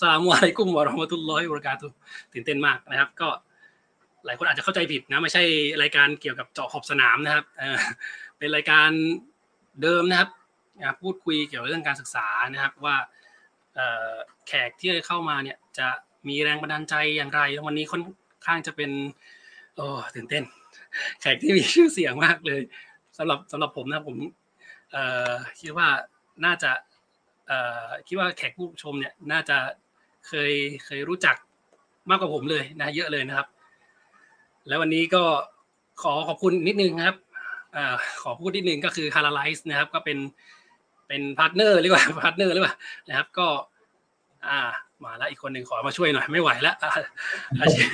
สลามุอะลัยกุมวะราะห์มะตุลลอฮิวะบะเราะกาตุตื่นเต้นมากนะครับ ก็ หลายคนอาจจะเข้าใจผิดนะ ไม่ใช่รายการเกี่ยวกับเจาะขอบสนามนะครับเป็นรายการเดิมนะครับพูดคุยเกี่ยวกับเรื่องการศึกษานะครับ ว่าแขกที่เข้ามาเนี่ยจะมีแรงบันดาลใจอย่างไรวันนี้ค่อนข้างจะเป็น โอ้ตื่นเต้น แขกที่มีชื่อเสียงมากเลยสำหรับสำหรับผมนะผมคิดว่าน่าจะ คิดว่าแขกผู้ชมเนี่ยน่าจะเคยเคยรู้จักมากกว่าผมเลยนะเยอะเลยนะครับ แล้ววันนี้ก็ขอขอบคุณนิดนึงนะครับเอ่อขอพูดนิดนึงก็คือ h a r a l i z e นะครับ ก็เป็นเป็น partner หรือว่า partner หรือเปล่านะครับ ก็ อ่า มาแล้วอีกคนหนึ่งขอมาช่วยหน่อยไม่ไหวแล้วอะอาชีพ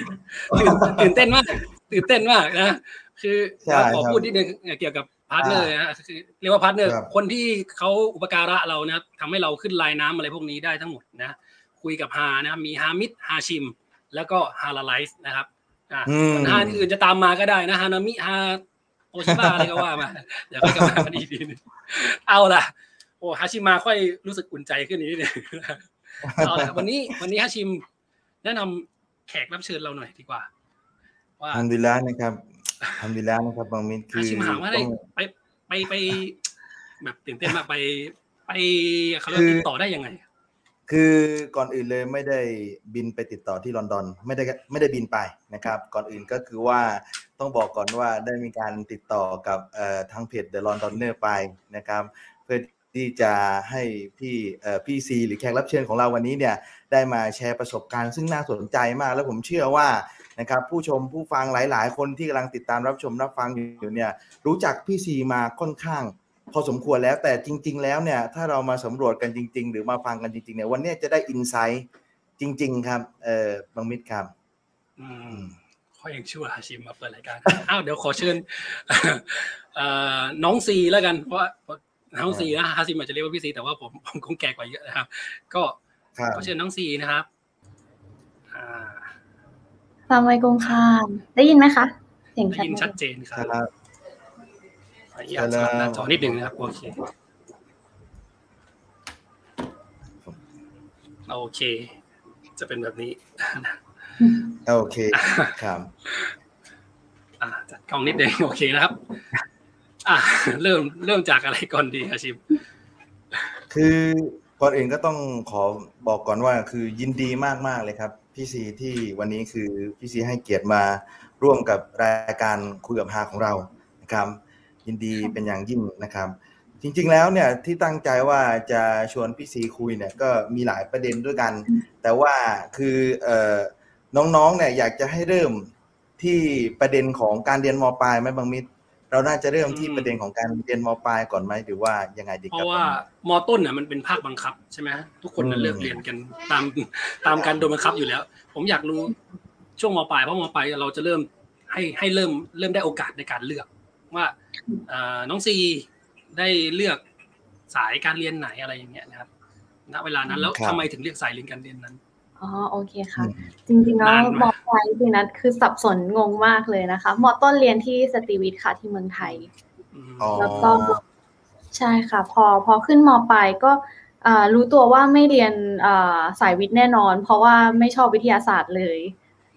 ตื่นตื่นเต้นมากตื่นเต้นมากนะคือใช่ขอครับพูดนิดนึงเกี่ยวกับ พาร์ทเนอร์นะคือเรียกว่าพาร์ทเนอร์ครับคนที่เขาอุปการะเรานะครับทำให้เราขึ้นลายน้ำอะไรพวกนี้ได้ทั้งหมดนะคุยกับฮานะครับมีฮามิดฮาชิม แล้วก็ฮาลาไลซ์นะครับอ่าอืมส่วนฮาอื่นจะตามมาก็ได้นะฮานามิฮาโอชิบะอะไรก็ว่ามาเดี๋ยวค่อยกลับมากันอีกทีหนึงเอาล่ะโอ้ฮาชิมาค่อยรู้สึกอุ่นใจขึ้นนิดนึงเอาล่ะวันนี้วันนี้ฮาชิม แนะนำแขกรับเชิญเราหน่อยดีกว่าว่าอัลฮัมดุลิลละห์นะครับ อัลฮัมดุลิลละห์นะครับบางมินคืฮาอชิมหาว่าได้ต้องไปไปไปแบบตื่นเต้นมากไป ไปเขาเรียกว่าติดต่อได้ยังไง คือก่อนอื่นเลยไม่ได้บินไปติดต่อที่ลอนดอน ไม่ได้ไม่ได้บินไปนะครับ ก่อนอื่นก็คือว่าต้องบอกก่อนว่าได้มีการติดต่อกับเอ่อทางเพจ The Londoner ไปนะครับ เพื่อที่จะให้พี่เอ่อพี่ซีหรือแขกรับเชิญของเราวันนี้เนี่ยได้มาแชร์ประสบการณ์ซึ่งน่าสนใจมาก แล้วผมเชื่อว่า นะครับผู้ชมผู้ฟังหลาย ๆ คนที่กำลังติดตามรับชมรับฟังอยู่เนี่ยรู้จักพี่ซีมาค่อนข้าง พอสมควรแล้วแต่จริง ๆ แล้วเนี่ยถ้าเรามาสำรวจกันจริง ๆ หรือมาฟังกันจริง ๆ เนี่ยวันเนี้ยจะได้อินไซต์จริง ๆ ครับเออบางมิตรครับ อืมข้อยังชั่วฮาชิมมาเปิดรายการอ้าวเดี๋ยวขอเชิญเอ่อน้องซีแล้วกันเพราะว่าน้องซีนะฮาชิมอาจจะเรียกว่าพี่ซีแต่ว่าผมผมคงแก่กว่าเยอะนะครับ ก็ครับขอเชิญน้องซีนะครับ อ่า สลามอะลัยกุมค่ะได้ยินไหมคะเสียงได้ชัดยินไหมชัดเจนคครับรับขออนุญาตสลับหน้าจอนิดหนึ่งนะครับโอเคโอเค จะเป็นแบบนี้โอเคครับอ่าจัดกล้องนิดหนึ่งโอเคนะครับ อ่าเริ่มเริ่มจากอะไรก่อนดีฮาชิมคือก่อนอื่นก็ต้องขอบอกก่อนว่า คือยินดีมากๆเลยครับ พี่ซีที่วันนี้คือพี่ซีให้เกียรติมาร่วมกับรายการคุยกับฮาของเรานะครับยินดีเป็นอย่างยิ่งนะครับ จริงๆแล้วเนี่ยที่ตั้งใจว่าจะชวนพี่ซีคุยเนี่ยก็มีหลายประเด็นด้วยกัน แต่ว่าคือเอ่อน้องๆเนี่ยอยากจะให้เริ่มที่ประเด็นของการเรียนมปลายไหมบางมิตร เราน่าจะเริ่มที่อืมประเด็นของการเรียนมปลายก่อนไหมหรือว่ายังไงดีเพครับราะว่ามอต้นน่ะมันเป็นภาคบังคับใช่ไหมทุกคนน่ะอืมเลือกเรียนกันตามตามการโดนบังคับอยู่แล้ว ผมอยากรู้ช่วงมปลายเพราะมปลายเราจะเริ่มให้ให้เริ่มเริ่มได้โอกาสในการเลือกว่าเอ่อน้องซีได้เลือกสายการเรียนไหนอะไรอย่างเงี้ยนะครับณเวลานั้นแล้วครับทำไมถึงเลือกสายเรียนการเรียนนั้น อ๋อโอเคค่ะอืมจริงๆแล้วนานไหมมอปลายจริงๆนะคือสับสนงงมากเลยนะคะมอต้นเรียนที่สตรีวิทย์ค่ะที่เมืองไทยอืมอ๋อแล้วก็ใช่ค่ะ พอพอขึ้นมปลายก็อ่ารู้ตัวว่าไม่เรียนอ่าสายวิทย์แน่นอน เพราะว่าไม่ชอบวิทยาศาสตร์เลย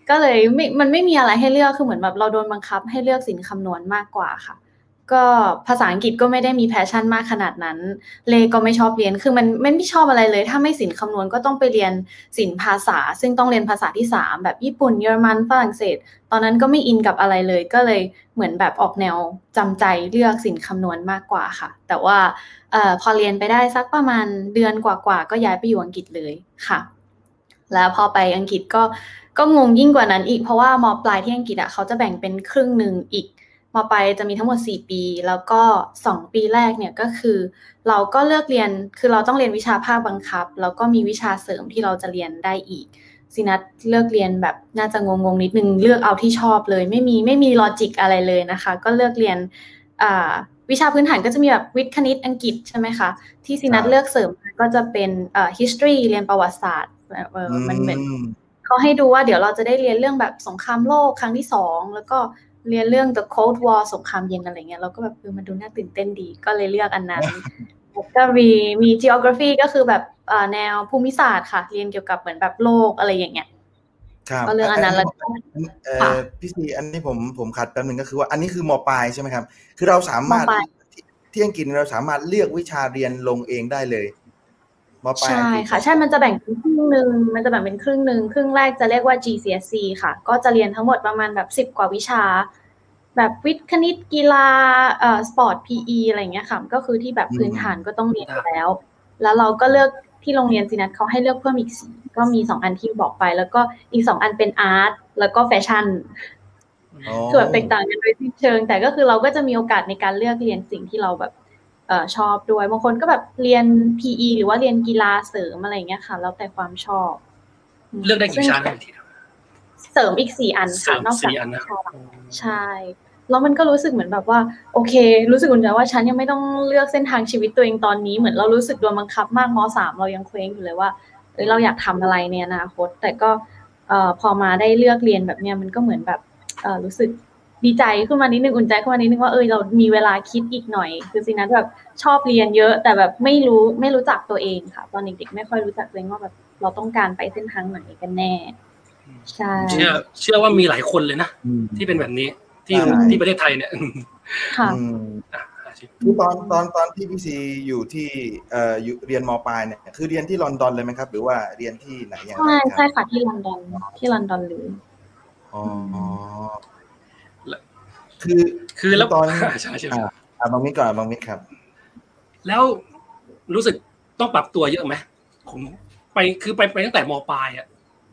ก็เลยไม่มันไม่มีอะไรให้เลือกคือเหมือนแบบเราโดนบังคับให้เลือกสินคำนวณมากกว่าค่ะ ก็ภาษาอังกฤษก็ไม่ได้มี passion มากขนาดนั้น เลขก็ไม่ชอบเรียน คือมันไม่ชอบอะไรเลย ถ้าไม่ศิลป์คำนวณก็ต้องไปเรียนศิลป์ภาษา ซึ่งต้องเรียนภาษาที่สามแบบญี่ปุ่น เยอรมัน ฝรั่งเศส ตอนนั้นก็ไม่อินกับอะไรเลย ก็เลยเหมือนแบบออกแนวจำใจเลือกศิลป์คำนวณมากกว่าค่ะ แต่ว่าเออพอเรียนไปได้สักประมาณเดือนกว่าๆ ก็ย้ายไปอยู่อังกฤษเลยค่ะ แล้วพอไปอังกฤษก็ก็งงยิ่งกว่านั้นอีกเพราะว่ามปลายที่อังกฤษอะเขาจะแบ่งเป็นครึ่งหนึ่งอีก มปลายจะมีทั้งหมด 4 ปี แล้วก็ 2 ปีแรกเนี่ยก็คือ เราก็เลือกเรียนคือเราต้องเรียนวิชาภาคบังคับ แล้วก็มีวิชาเสริมที่เราจะเรียนได้อีกสินัทเลือกเรียนแบบน่าจะงงๆนิดนึงเลือกเอาที่ชอบเลย ไม่มีไม่มีลอจิกอะไรเลยนะคะ ก็เลือกเรียนอ่าวิชาพื้นฐานก็จะมีแบบวิทย์คณิตอังกฤษใช่ไหมคะ ที่สินัทครับเลือกเสริมก็จะเป็นเอ่อ history เรียนประวัติศาสตร์เอ่อมันเหมือนเขาให้ดูว่าเดี๋ยวเราจะได้เรียนเรื่องแบบสงครามโลกครั้งที่สองแล้วก็ เรียนเรื่อง the cold war สงครามเย็นอะไรเงี้ยเราก็แบบเออมันดูน่าตื่นเต้นดีก็เลยเลือกอันนั้นแล้วก็มีมี geography ก็คือแบบเอ่อแนวภูมิศาสตร์ค่ะ เรียนเกี่ยวกับเหมือนแบบโลกอะไรอย่างเงี้ยครับก็เรื่องอันนั้นแล้วก็เอ่ค่ะอพี่ซีอันนี้ผมผมขัดแป๊บนึงก็คือว่าอันนี้คือมปลายใช่ไหมครับ คือเราสามารถมปลายที่ที่อังกฤษเราสามารถเลือกวิชาเรียนลงเองได้เลยมปลายใช่อังกฤษค่ะ ใช่มันจะแบ่งเป็นครึ่งหนึ่งมันจะแบ่งเป็นครึ่งหนึ่งครึ่งแรกจะเรียกว่า GCSE ค่ะ ก็จะเรียนทั้งหมดประมาณแบบสิบ10กว่าวิชา แบบวิทย์คณิตกีฬาเอ่อ sport PE อะไรอย่างเงี้ยค่ะก็คือที่แบบพื้นฐานก็ต้องเรียนอยู่แล้ว แล้วเราก็เลือกที่โรงเรียนซีนัทเขาให้เลือกเพิ่มอีกสี่ก็มีสองอันที่บอกไป แล้วก็อีกสองอันเป็น art แล้วก็แฟชั่นอ๋อคือแบบแตกต่างกันโดยสิ้นเชิง แต่ก็คือเราก็จะมีโอกาสในการเลือกเรียนสิ่งที่เราแบบเอ่อชอบด้วยบางคนก็แบบเรียน PE หรือว่าเรียนกีฬาเสริมอะไรอย่างเงี้ยค่ะ แล้วแต่ความชอบ เลือกได้กี่วิชาครับทีเสริมอีกสี่อันเสริค่ะมนอกจากสี่อันนะวิชาใช่ แล้วมันก็รู้สึกเหมือนแบบว่า โอเค รู้สึกอุ่นใจว่าฉันยังไม่ต้องเลือกเส้นทางชีวิตตัวเองตอนนี้เหมือนเรารู้สึกโดนบังคับมากมสามเรายังเคว้งอยู่เลยว่าเอ้ยเราอยากทำอะไรในอนาคต แต่ก็เอ่อพอมาได้เลือกเรียนแบบเนี้ยมันก็เหมือนแบบเอ่อรู้สึกดีใจขึ้นมานิดนึงอุ่นใจขึ้นมานิดนึงว่าเออเรามีเวลาคิดอีกหน่อย คือสินะแบบชอบเรียนเยอะ แต่แบบไม่รู้ไม่รู้จักตัวเองค่ะ ตอนเด็กๆไม่ค่อยรู้จักตัวเองว่าแบบเราต้องการไปเส้นทางไหนกันแน่ใช่เชื่อเชื่อว่ามีหลายคนเลยนะอืมที่เป็นแบบนี้ ที่ใช่ที่ประเทศไทยเนี่ยค่ะอืมอะอาชีพคือตอนตอนตอนที่พี่ซีอยู่ที่เอ่ออยู่เรียนมปลายเนี่ยคือเรียนที่ลอนดอนเลยไหมครับ หรือว่าเรียนที่ไหนอย่างไรใช่คใช่รับค่ะที่ลอนดอนที่ลอนดอนเลยอ๋อคือคือแล้วตอนใช่ใช่อ่าอ่าบางมิตรก่อนอะบางมิตรครับ แล้วรู้สึกต้องปรับตัวเยอะไหมผมไปคือไปไปตั้งแต่มปลายอะ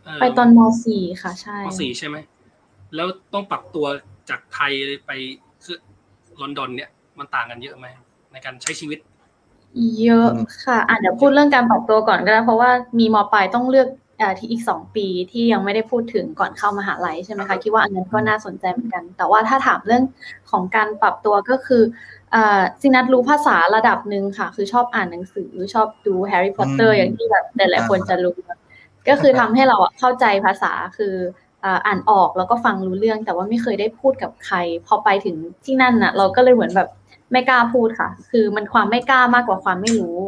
เไปตอนม .4 ค่ะ ใช่มสี่ใช่ไหมแล้วต้องปรับตัว จากไทยไปคือลอนดอนเนี่ยมันต่างกันเยอะไหมในการใช้ชีวิต เยอะอืมค่ะอะเดี๋ยวพูดเรื่องการปรับตัวก่อนก็ได้เพราะว่ามีมปลายต้องเลือกอ่าที่อีกสองปีที่ยังไม่ได้พูดถึงก่อนเข้ามหาลัยใช่ไหมคะคิดว่าอันนั้นก็น่าสนใจเหมือนกัน แต่ว่าถ้าถามเรื่องของการปรับตัวก็คืออ่าซินัทรู้ภาษาระดับหนึ่งค่ะ คือชอบอ่านหนังสือชอบดูแฮร์รี่พอตเตออืร์มอย่างที่แบบหลายๆคนจะรู้ก็คือทำให้เราอะเข้าใจภาษาคือ อ่าอ่านออกแล้วก็ฟังรู้เรื่อง แต่ว่าไม่เคยได้พูดกับใคร พอไปถึงที่นั่นน่ะ เราก็เลยเหมือนแบบไม่กล้าพูดค่ะ คือมันความไม่กล้ามากกว่าความไม่รู้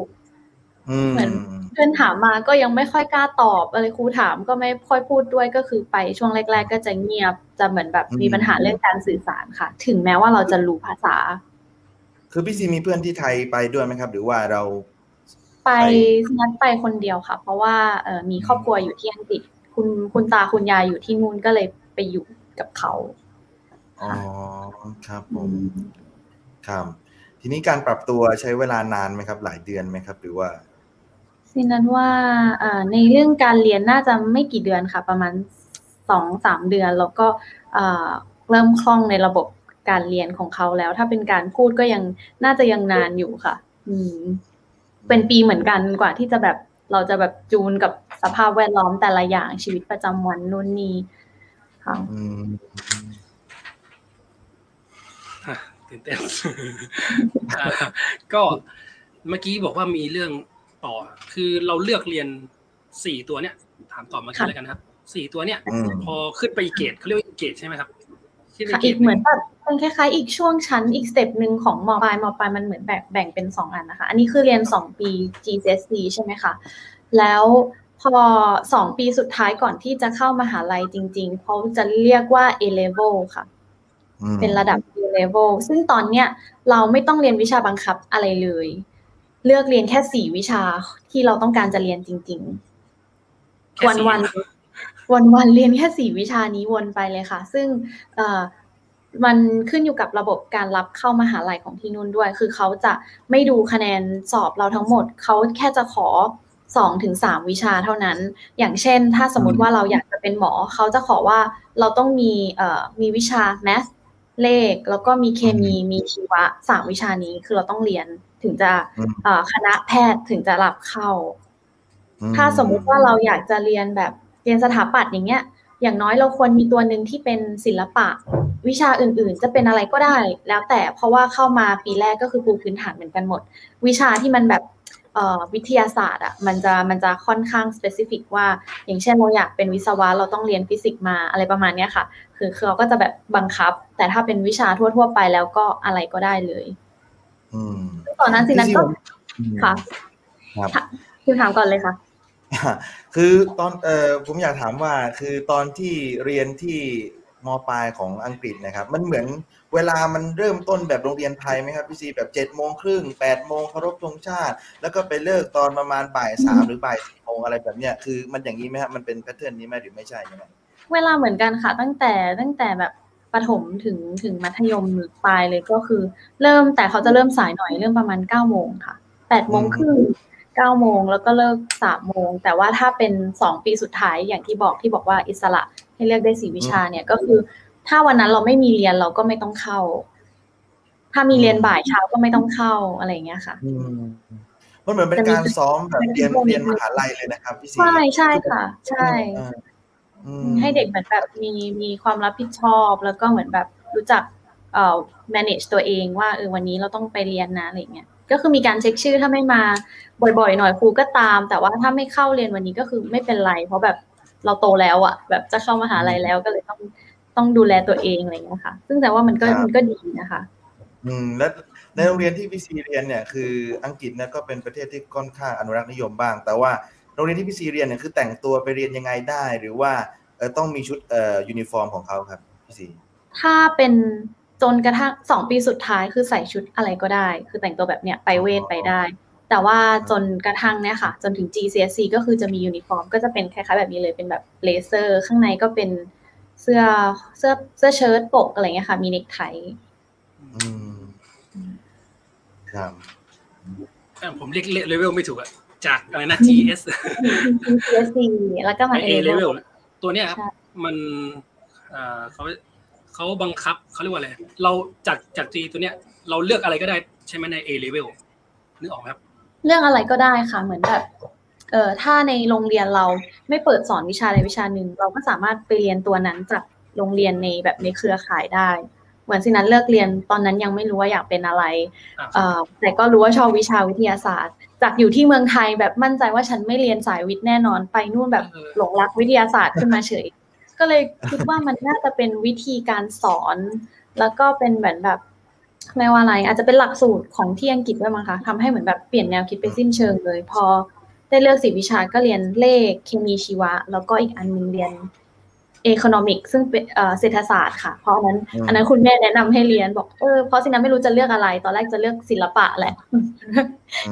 อืมเหมือนเพื่อนถามมาก็ยังไม่ค่อยกล้าตอบอะไรครูถามก็ไม่ค่อยพูดด้วยก็คือไปช่วงแรก ๆ ก็จะเงียบจะเหมือนแบบมีปัญหาเรื่องการสื่อสารค่ะ ถึงแม้ว่าเราจะรู้ภาษา คือพี่ซีมีเพื่อนที่ไทยไปด้วยไหมครับ หรือว่าเรา ไปไปนัดไปคนเดียวค่ะ เพราะว่าเอ่อมีครอบครัวอยู่ที่อังกฤษ คุณคุณตาคุณยายอยู่ที่นู่นก็เลยไปอยู่กับเขาอ๋อครับผมครับทีนี้การปรับตัวใช้เวลานานไหมครับ หลายเดือนไหมครับ หรือว่าสินั้นว่าเอ่อในเรื่องการเรียนน่าจะไม่กี่เดือนค่ะ ประมาณสองสามเดือน แล้วก็เอ่อเริ่มคล่องในระบบการเรียนของเขาแล้ว ถ้าเป็นการพูดก็ยังน่าจะยังนานอยู่ค่ะ อืม เป็นปีเหมือนกันกว่าที่จะแบบ เราจะแบบจูนกับสภาพแวดล้อมแต่ละอย่างชีวิตประจำวันนู่นนี่ค่ะอืมอะตื่นเต้นอ่าก็เมื่อกี้บอกว่ามีเรื่องต่อ คือเราเลือกเรียนสี่ตัวเนี้ย ถามต่อเมื่อกี้ค่ะแล้วกันนะครับสี่ตัวเนี้ยอืมพอขึ้นไปอีกเกรดเขาเรียกว่าอีกเกรดใช่ไหมครับ ขึ้นไปค่ะอีกเกรดเหมือนแบบเป็นคล้ายๆ อีกช่วงชั้นอีก step หนึ่งของมปลายมปลายมันเหมือนแบ่งแบ่งเป็นสองอันนะคะ อันนี้คือเรียนสองปี GCSE ใช่ไหมคะ แล้วพอสองปีสุดท้ายก่อนที่จะเข้ามหาลัยจริง ๆเขาจะเรียกว่า A level ค่ะอืมเป็นระดับ A level ซึ่งตอนเนี้ยเราไม่ต้องเรียนวิชาบังคับอะไรเลย เลือกเรียนแค่สี่วิชาที่เราต้องการจะเรียนจริงๆแค่วันสี่วัน วันวันๆเรียนแค่สี่วิชานี้วนไปเลยค่ะ ซึ่งเอ่อมันขึ้นอยู่กับระบบการรับเข้ามหาลัยของที่นู่นด้วย คือเขาจะไม่ดูคะแนนสอบเราทั้งหมด เขาแค่จะขอสองถึงสามวิชาเท่านั้น อย่างเช่น ถ้าสมมติว่าเราอยากจะเป็นหมอ เขาจะขอว่าเราต้องมีเอ่อมีวิชา math เลข แล้วก็มีเคมีมีชีวะสามวิชานี้คือเราต้องเรียนถึงจะอืมเอ่อคณะแพทย์ถึงจะรับเข้าอือถ้าสมมุติว่าเราอยากจะเรียนแบบ เรียนสถาปัตย์อย่างเงี้ย อย่างน้อยเราควรมีตัวหนึ่งที่เป็นศิลปะ วิชาอื่นๆ จะเป็นอะไรก็ได้ แล้วแต่เพราะว่าเข้ามาปีแรกก็คือปูพื้นฐานเหมือนกันหมด วิชาที่มันแบบเอ่อวิทยาศาสตร์อะมันจะมันจะค่อนข้าง specific ว่า อย่างเช่นเราอยากเป็นวิศวะเราต้องเรียนฟิสิกส์มาอะไรประมาณเนี้ยค่ะคือคือเขาก็จะแบบบังคับ แต่ถ้าเป็นวิชาทั่ว ๆ ไปแล้วก็อะไรก็ได้เลยอืมตอนนั้นสินั้นก็อืมค่ะครับคุณถามก่อนเลยค่ะ คือตอนเออผมอยากถามว่าคือตอนที่เรียนที่มปลายของอังกฤษนะครับ มันเหมือนเวลามันเริ่มต้นแบบโรงเรียนไทยไหมครับพี่ซีแบบเจ็ดโมงครึ่งแปดโมงเคารพธงชาติ แล้วก็ไปเลิกตอนประมาณบ่ายสามหรือบ่ายสี่โมงอะไรแบบเนี้ยคือมันอย่างนี้ไหมครับมันเป็นแพทเทิร์นนี้ไหมหรือไม่ใช่ยังไงเวลาเหมือนกันค่ะ ตั้งแต่ตั้งแต่แบบประถมถึงถึงมัธยมปลายเลยก็คือ เริ่มแต่เขาจะเริ่มสายหน่อยเริ่มประมาณเก้าโมงค่ะแปดโมงครึ่ง เก้าโมงแล้วก็เลิกสามโมง แต่ว่าถ้าเป็นสองปีสุดท้ายอย่างที่บอกที่บอกว่าอิสระให้เลือกได้สี่วิชาเนี่ยก็คือ ถ้าวันนั้นเราไม่มีเรียนเราก็ไม่ต้องเข้า ถ้ามีเรียนบ่ายเช้าก็ไม่ต้องเข้าอะไรอย่างเงี้ยค่ะอืมมันเหมือนเป็นการซ้อมแบบเรียนเรียนมหาลัยเลยนะครับพี่ซีใช่ใช่ค่ะ ใช่เอออืมให้เด็กเหมือนแบบมีมีความรับผิดชอบ แล้วก็เหมือนแบบรู้จักเอ่อ manage ตัวเองว่าเออวันนี้เราต้องไปเรียนนะอะไรเงี้ย ก็คือมีการเช็คชื่อถ้าไม่มาบ่อยๆ หน่อยครูก็ตาม แต่ว่าถ้าไม่เข้าเรียนวันนี้ก็คือไม่เป็นไร เพราะแบบเราโตแล้วอะแบบจะเข้ามหาลัยแล้วก็เลยต้องต้องดูแลตัวเองอะไรเงี้ยค่ะ ซึ่งแต่ว่ามันก็มันก็ดีนะคะ อืมและในโรงเรียนที่พี่ซีเรียนเนี่ยคืออังกฤษเนี่ยก็เป็นประเทศที่ค่อนข้างอนุรักษ์นิยมบ้าง แต่ว่าโรงเรียนที่พี่ซีเรียนเนี่ยคือแต่งตัวไปเรียนยังไงได้ หรือว่าเออต้องมีชุดเอ่อยูนิฟอร์มของเขาครับพี่ซีถ้าเป็น จนกระทั่งสองปีสุดท้ายคือใส่ชุดอะไรก็ได้ คือแต่งตัวแบบเนี้ยไปเวทไปได้ แต่ว่าจนกระทั่งเนี่ยค่ะ จนถึง GCSE ก็คือจะมียูนิฟอร์ม ก็จะเป็นคล้ายๆแบบนี้เลยเป็นแบบ blazer ข้างในก็เป็นเสื้อเสื้อเสื้อเชิ้ตปกอะไรเงี้ยค่ะ มีเนคไทอืมครับเอ่อผมเรียกเลเวลไม่ถูกอะจากอะไรนะ GS GCSE แล้วก็มา A A level level ตัวเนี้ยครับใช่มันเอ่อเขา เขาบังคับเขาเรียกว่าอะไรเราจากจาก G ตัวเนี้ย เราเลือกอะไรก็ได้ใช่ไหมใน A level นึกออกไหมครับ เรื่องอะไรก็ได้ค่ะเหมือนแบบเอ่อถ้าในโรงเรียนเราไม่เปิดสอนวิชาใดวิชาหนึ่ง เราก็สามารถไปเรียนตัวนั้นจากโรงเรียนในแบบในเครือข่ายได้ เหมือนสินั้นเลิกเรียนตอนนั้นยังไม่รู้ว่าอยากเป็นอะไรอ่าเอ่อแต่ก็รู้ว่าชอบวิชาวิทยาศาสตร์ จากอยู่ที่เมืองไทยแบบมั่นใจว่าฉันไม่เรียนสายวิทย์แน่นอนไปนู่นแบบเออหลงรักวิทยาศาสตร์ขึ้นมาเฉย ก็เลยคิดว่ามันน่าจะเป็นวิธีการสอน แล้วก็เป็นเหมือนแบบไม่ว่าอะไร อาจจะเป็นหลักสูตรของที่อังกฤษด้วยมั้งคะทำให้เหมือนแบบเปลี่ยนแนวคิดไปสิ้นเชิงเลย พอได้เลือกสี่วิชาก็เรียนเลขเคมีชีวะ แล้วก็อีกอันนึงเรียน economic ซึ่งเป็นเอ่อเศรษฐศาสตร์ค่ะ เพราะอันนั้นอืมอันนั้นคุณแม่แนะนำให้เรียนบอกเออเพราะสินะไม่รู้จะเลือกอะไร ตอนแรกจะเลือกศิลปะแหละ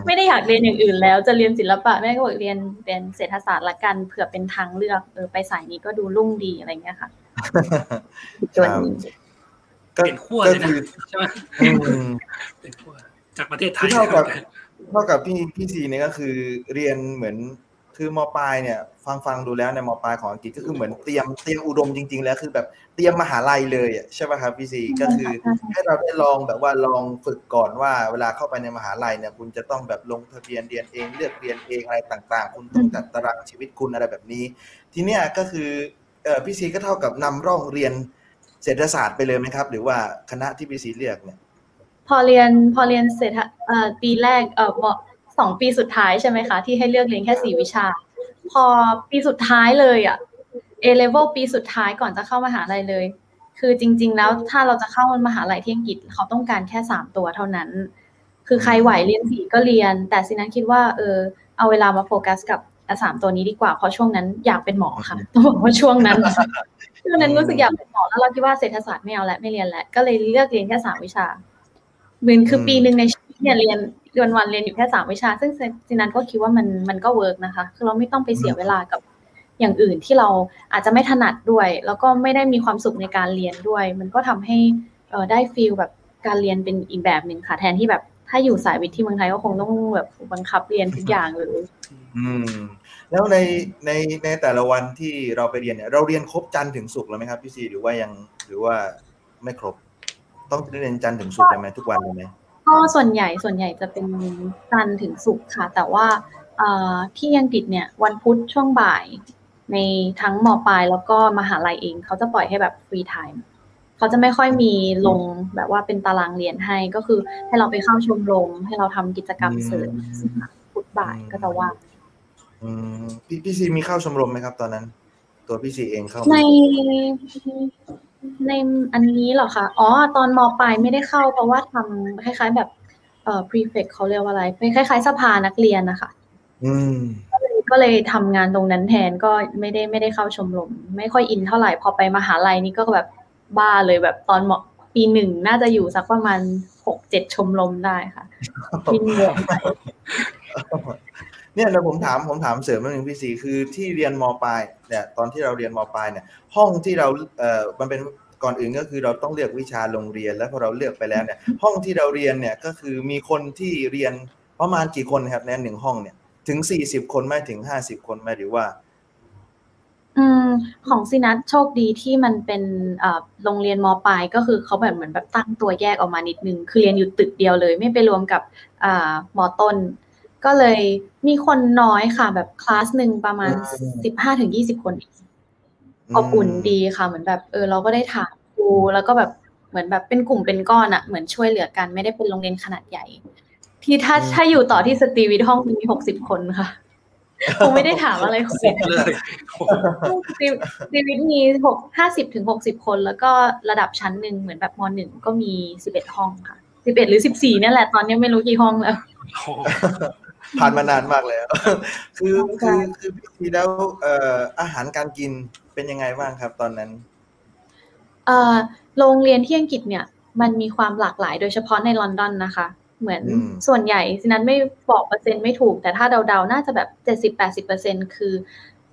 ไม่ได้อยากเรียนอย่างอื่นแล้ว จะเรียนศิลปะแม่ก็บอกเรียนเรียนเศรษฐศาสตร์ละกันเผื่อเป็นทางเลือกเออไปสายนี้ก็ดูรุ่งดีอะไรเงี้ยค่ะตัวนี้ก็เป็นขั้วก็เลยนะคือใช่ไหมอืมเป็นขั้วจากประเทศไทคืยอเท่ากับเท่ากับพี่พี่ซีเนี่ยก็คือเรียนเหมือน คือมปลายเนี่ยฟังฟังดูแล้วในมปลายของอังกฤษก็คือเหมือนเตรียมเตรียมอุดมจริง ๆ แล้วคือแบบเตรียมมหาลัยเลยอะใช่ป่ะครับพี่ซีก็คือให้เราได้ลองแบบว่าลองฝึกก่อนว่า เวลาเข้าไปในมหาลัยเนี่ยคุณจะต้องแบบลงทะเบียนเรียนเองเลือกเรียนเองอะไรต่าง ๆ คุณต้องจัดตารางชีวิตคุณอะไรแบบนี้ ทีเนี้ยก็คือเออพี่ซีก็เท่ากับนำร่องเรียนเศรษฐศาสตร์ไปเลยไหมครับ หรือว่าคณะที่พี่ซีเลือกเนี่ยพอเรียนพอเรียนเสร็จอะเอ่อปีแรกเอ่อม สองปีสุดท้ายใช่ไหมคะ ที่ให้เลือกเรียนแค่สี่วิชา พอปีสุดท้ายเลยอะ A level ปีสุดท้ายก่อนจะเข้ามหาลัยเลย คือจริง ๆ แล้วถ้าเราจะเข้ามหาลัยที่อังกฤษเขาต้องการแค่สามตัวเท่านั้น คือใครไหวเรียนสี่ก็เรียน แต่สินั้นคิดว่าเออเอาเวลามาโฟกัสกับอะสามตัวนี้ดีกว่าเพราะช่วงนั้นอยากเป็นหมอค่ะต้องบอกว่าช่วงนั้นช่วงนั้นรู้สึกอยากเป็นหมอแล้วเราคิดว่าเศรษฐศาสตร์ไม่เอาแล้วไม่เรียนแล้วก็เลยเลือกเรียนแค่สามวิชาเหมือนคืออืมปีหนึ่งในชีวิต เนี่ยเรียนวันวันเรียนอยู่แค่สามวิชา ซึ่งซีนัทก็คิดว่ามันมันก็ work นะคะ คือเราไม่ต้องไปเสียเวลากับอย่างอื่นที่เราอาจจะไม่ถนัดด้วย แล้วก็ไม่ได้มีความสุขในการเรียนด้วย มันก็ทำให้ได้ feel แบบการเรียนเป็นอีกแบบหนึ่งค่ะ แทนที่แบบถ้าอยู่สายวิทย์ที่เมืองไทยก็คงต้องแบบบังคับเรียนทุกอย่างเลยอืม แล้วในในในแต่ละวันที่เราไปเรียนเนี่ยเราเรียนครบจันทร์ถึงศุกร์แล้วไหมครับพี่ซีหรือว่ายังหรือว่าไม่ครบ ต้องเรียนจันทร์ถึงศุกร์เลยไหมทุกวันเลยไหม ก็ส่วนใหญ่ส่วนใหญ่จะเป็นจันทร์ถึงศุกร์ค่ะ แต่ว่าเอ่อที่อังกฤษเนี่ยวันพุธช่วงบ่าย ในทั้งมปลายแล้วก็มหาลัยเอง เขาจะปล่อยให้แบบ free time เขาจะไม่ค่อยมีลงแบบว่าเป็นตารางเรียนให้ก็คือให้เราไปเข้าชมรมให้เราทำกิจกรรมเสริมพุธบ่ายก็จะว่างอืมพี่พี่ซีมีเข้าชมรมไหมครับ ตอนนั้น ตัวพี่ซีเองเข้าไหมใน ในอันนี้เหรอคะ อ๋อ ตอนมปลายไม่ได้เข้า เพราะว่าทำคล้าย ๆ แบบเอ่อ prefect เขาเรียกว่าอะไร เป็นคล้าย ๆ สภานักเรียนนะคะอืมก็เลยทำงานตรงนั้นแทนก็ไม่ได้ไม่ได้เข้าชมรมไม่ค่อยอินเท่าไหร่ พอไปมหาลัยนี่ก็แบบบ้าเลยแบบตอนเหมาะปีหนึ่งน่าจะอยู่สักประมาณหกเจ็ดชมรมได้ค่ะวินเวียนไป เนี่ยเดี๋ยวผมถามผมถามเสริมนิดนึงพี่สีคือที่เรียนมปลายเนี่ยตอนที่เราเรียนมปลายเนี่ยห้องที่เราเอ่อมันเป็นก่อนอื่นก็คือเราต้องเลือกวิชาโรงเรียนแล้วพอเราเลือกไปแล้วเนี่ยห้องที่เราเรียนเนี่ยก็คือมีคนที่เรียนประมาณกี่คนครับในหนึ่งห้องเนี่ยถึงสี่สิบคนไหมถึงห้าสิบคนไหมหรือว่า อืมของซีนัทโชคดีที่มันเป็นโรงเรียนมปลายก็คือเขาแบบเหมือนแบบตั้งตัวแยกออกมานิดนึง คือเรียนอยู่ตึกเดียวเลย ไม่ไปรวมกับอ่ามต้น ก็เลยมีคนน้อยค่ะ แบบคลาสหนึ่งประมาณอืมสิบห้าถึงยี่สิบคนเองอบอุ่นดีค่ะ เหมือนแบบ เออ เราก็ได้ถามครูแล้วก็แบบเหมือนแบบเป็นกลุ่มเป็นก้อนอะเหมือนช่วยเหลือกันไม่ได้เป็นโรงเรียนขนาดใหญ่ ที่ถ้าถ้าอยู่ต่อที่สตรีวิทย์ห้องมีหกสิบคนค่ะคงไม่ได้ถามอะไรคนสิบเลยโอ้โหซีซีวิตมีหกห้าสิบถึงหกสิบคน แล้วก็ระดับชั้นหนึ่งเหมือนแบบมหนึ่งก็มีสิบเอ็ดห้องค่ะสิบเอ็ดหรือสิบสี่เนี่ยแหละตอนนี้ไม่รู้กี่ห้องแล้วโอ้โห ผ่านมานานมากแล้ว คือใช่คือคือพี่สีแล้วเอ่ออาหารการกินเป็นยังไงบ้างครับตอนนั้นเอ่อโรงเรียนที่อังกฤษเนี่ย มันมีความหลากหลายโดยเฉพาะในลอนดอนนะคะ เหมือนอืมส่วนใหญ่สินั้นไม่บอกเปอร์เซ็นต์ไม่ถูก แต่ถ้าเดาๆ น่าจะแบบเจ็ดสิบแปดสิบเปอร์เซ็นคือ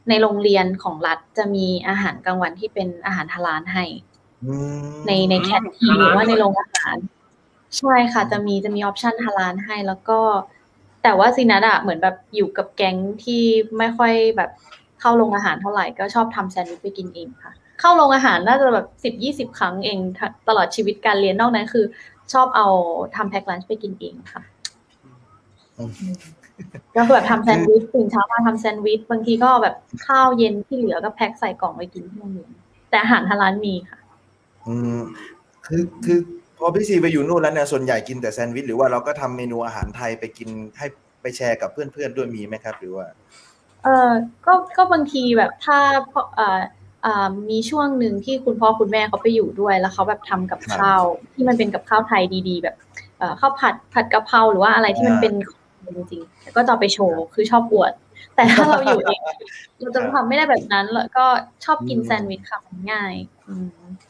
ในโรงเรียนของรัฐจะมีอาหารกลางวันที่เป็นอาหารทารานให้อืมในใน canteen หรือว่าในโรงอาหาร ใช่ค่ะ จะมีจะมี option ฮาลาลให้แล้วก็ แต่ว่าซีนัทอะเหมือนแบบอยู่กับแก๊งที่ไม่ค่อยแบบเข้าโรงอาหารเท่าไหร่ก็ชอบทำแซนด์วิชไปกินเองค่ะ เข้าโรงอาหารน่าจะแบบสิบยี่สิบครั้งเองตลอดชีวิตการเรียนนอกนั้นคือ ชอบเอาทำ packed lunch ไปกินเองค่ะก็คือแบบทำแซนด์วิชตื่นเช้ามาทำแซนด์วิชบางทีก็แบบข้าวเย็นที่เหลือก็แพ็คใส่กล่องไปกินที่โรงเรียนแต่อาหารฮาลานมีค่ะ อืมคือคือ พอพี่ซีไปอยู่นู่นแล้วเนี่ยส่วนใหญ่กินแต่แซนด์วิชหรือว่าเราก็ทำเมนูอาหารไทยไปกินให้ไปแชร์กับเพื่อนๆด้วยมีไหมครับหรือว่า เออก็ก็บางทีแบบถ้าพ่อเอ่อเอ่อมีช่วงหนึ่งที่คุณพ่อคุณแม่เขาไปอยู่ด้วย แล้วเขาแบบทำกับข้าวที่มันเป็นกับข้าวไทยดีๆ แบบเอ่อข้าวผัดผัดกะเพราหรือว่าอะไรที่มันอ่าเป็นของจริงๆแล้วก็จะเอาไปโชว์คือชอบอวด แต่ถ้าเราอยู่เองเราจะทำไม่ได้แบบนั้น แล้วก็ชอบกินอืมแซนด์วิชค่ะมันง่ายอืม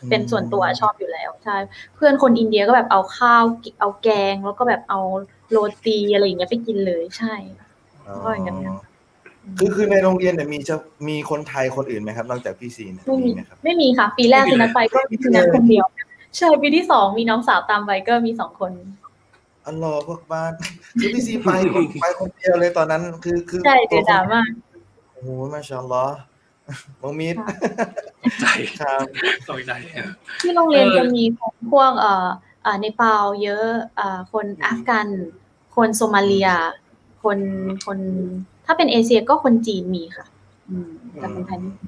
เป็นส่วนตัวชอบอยู่แล้วใช่เพื่อนคนอินเดียก็แบบเอาข้าวเอาแกง แล้วก็แบบเอาโรตีอะไรอย่างเงี้ยไปกินเลยใช่ก็อย่างนั้นคือคือในโรงเรียนเนี่ยมีจะมีคนไทยคนอื่นไหมครับนอกจากพี่ซีเนี่ยไม่มีไหมครับไม่มีค่ะ ปีแรกไม่มีซีนัทไปก็ไม่มีซีนัทเลยคนเดียวใช่ปีที่สองมีน้องสาวตามไปก็มีสองคน อัลลอฮ์พวกบ้านคือพี่ซีไปคนไปคนเดียวเลยตอนนั้น คือคือใช่ตัเดืวอดคนดามากโอ้โหมาชาอัลลอฮ์มองมิดตกใจครับตกใจเออที่โรงเรียนเออจะมีคนพวกเอ่อเอ่อเนปาลเยอะเอ่อคนอัฟกัน คนโซมาเลีย คนคน ถ้าเป็นเอเชียก็คนจีนมีค่ะ อืมแต่เป็นไทยไม่มี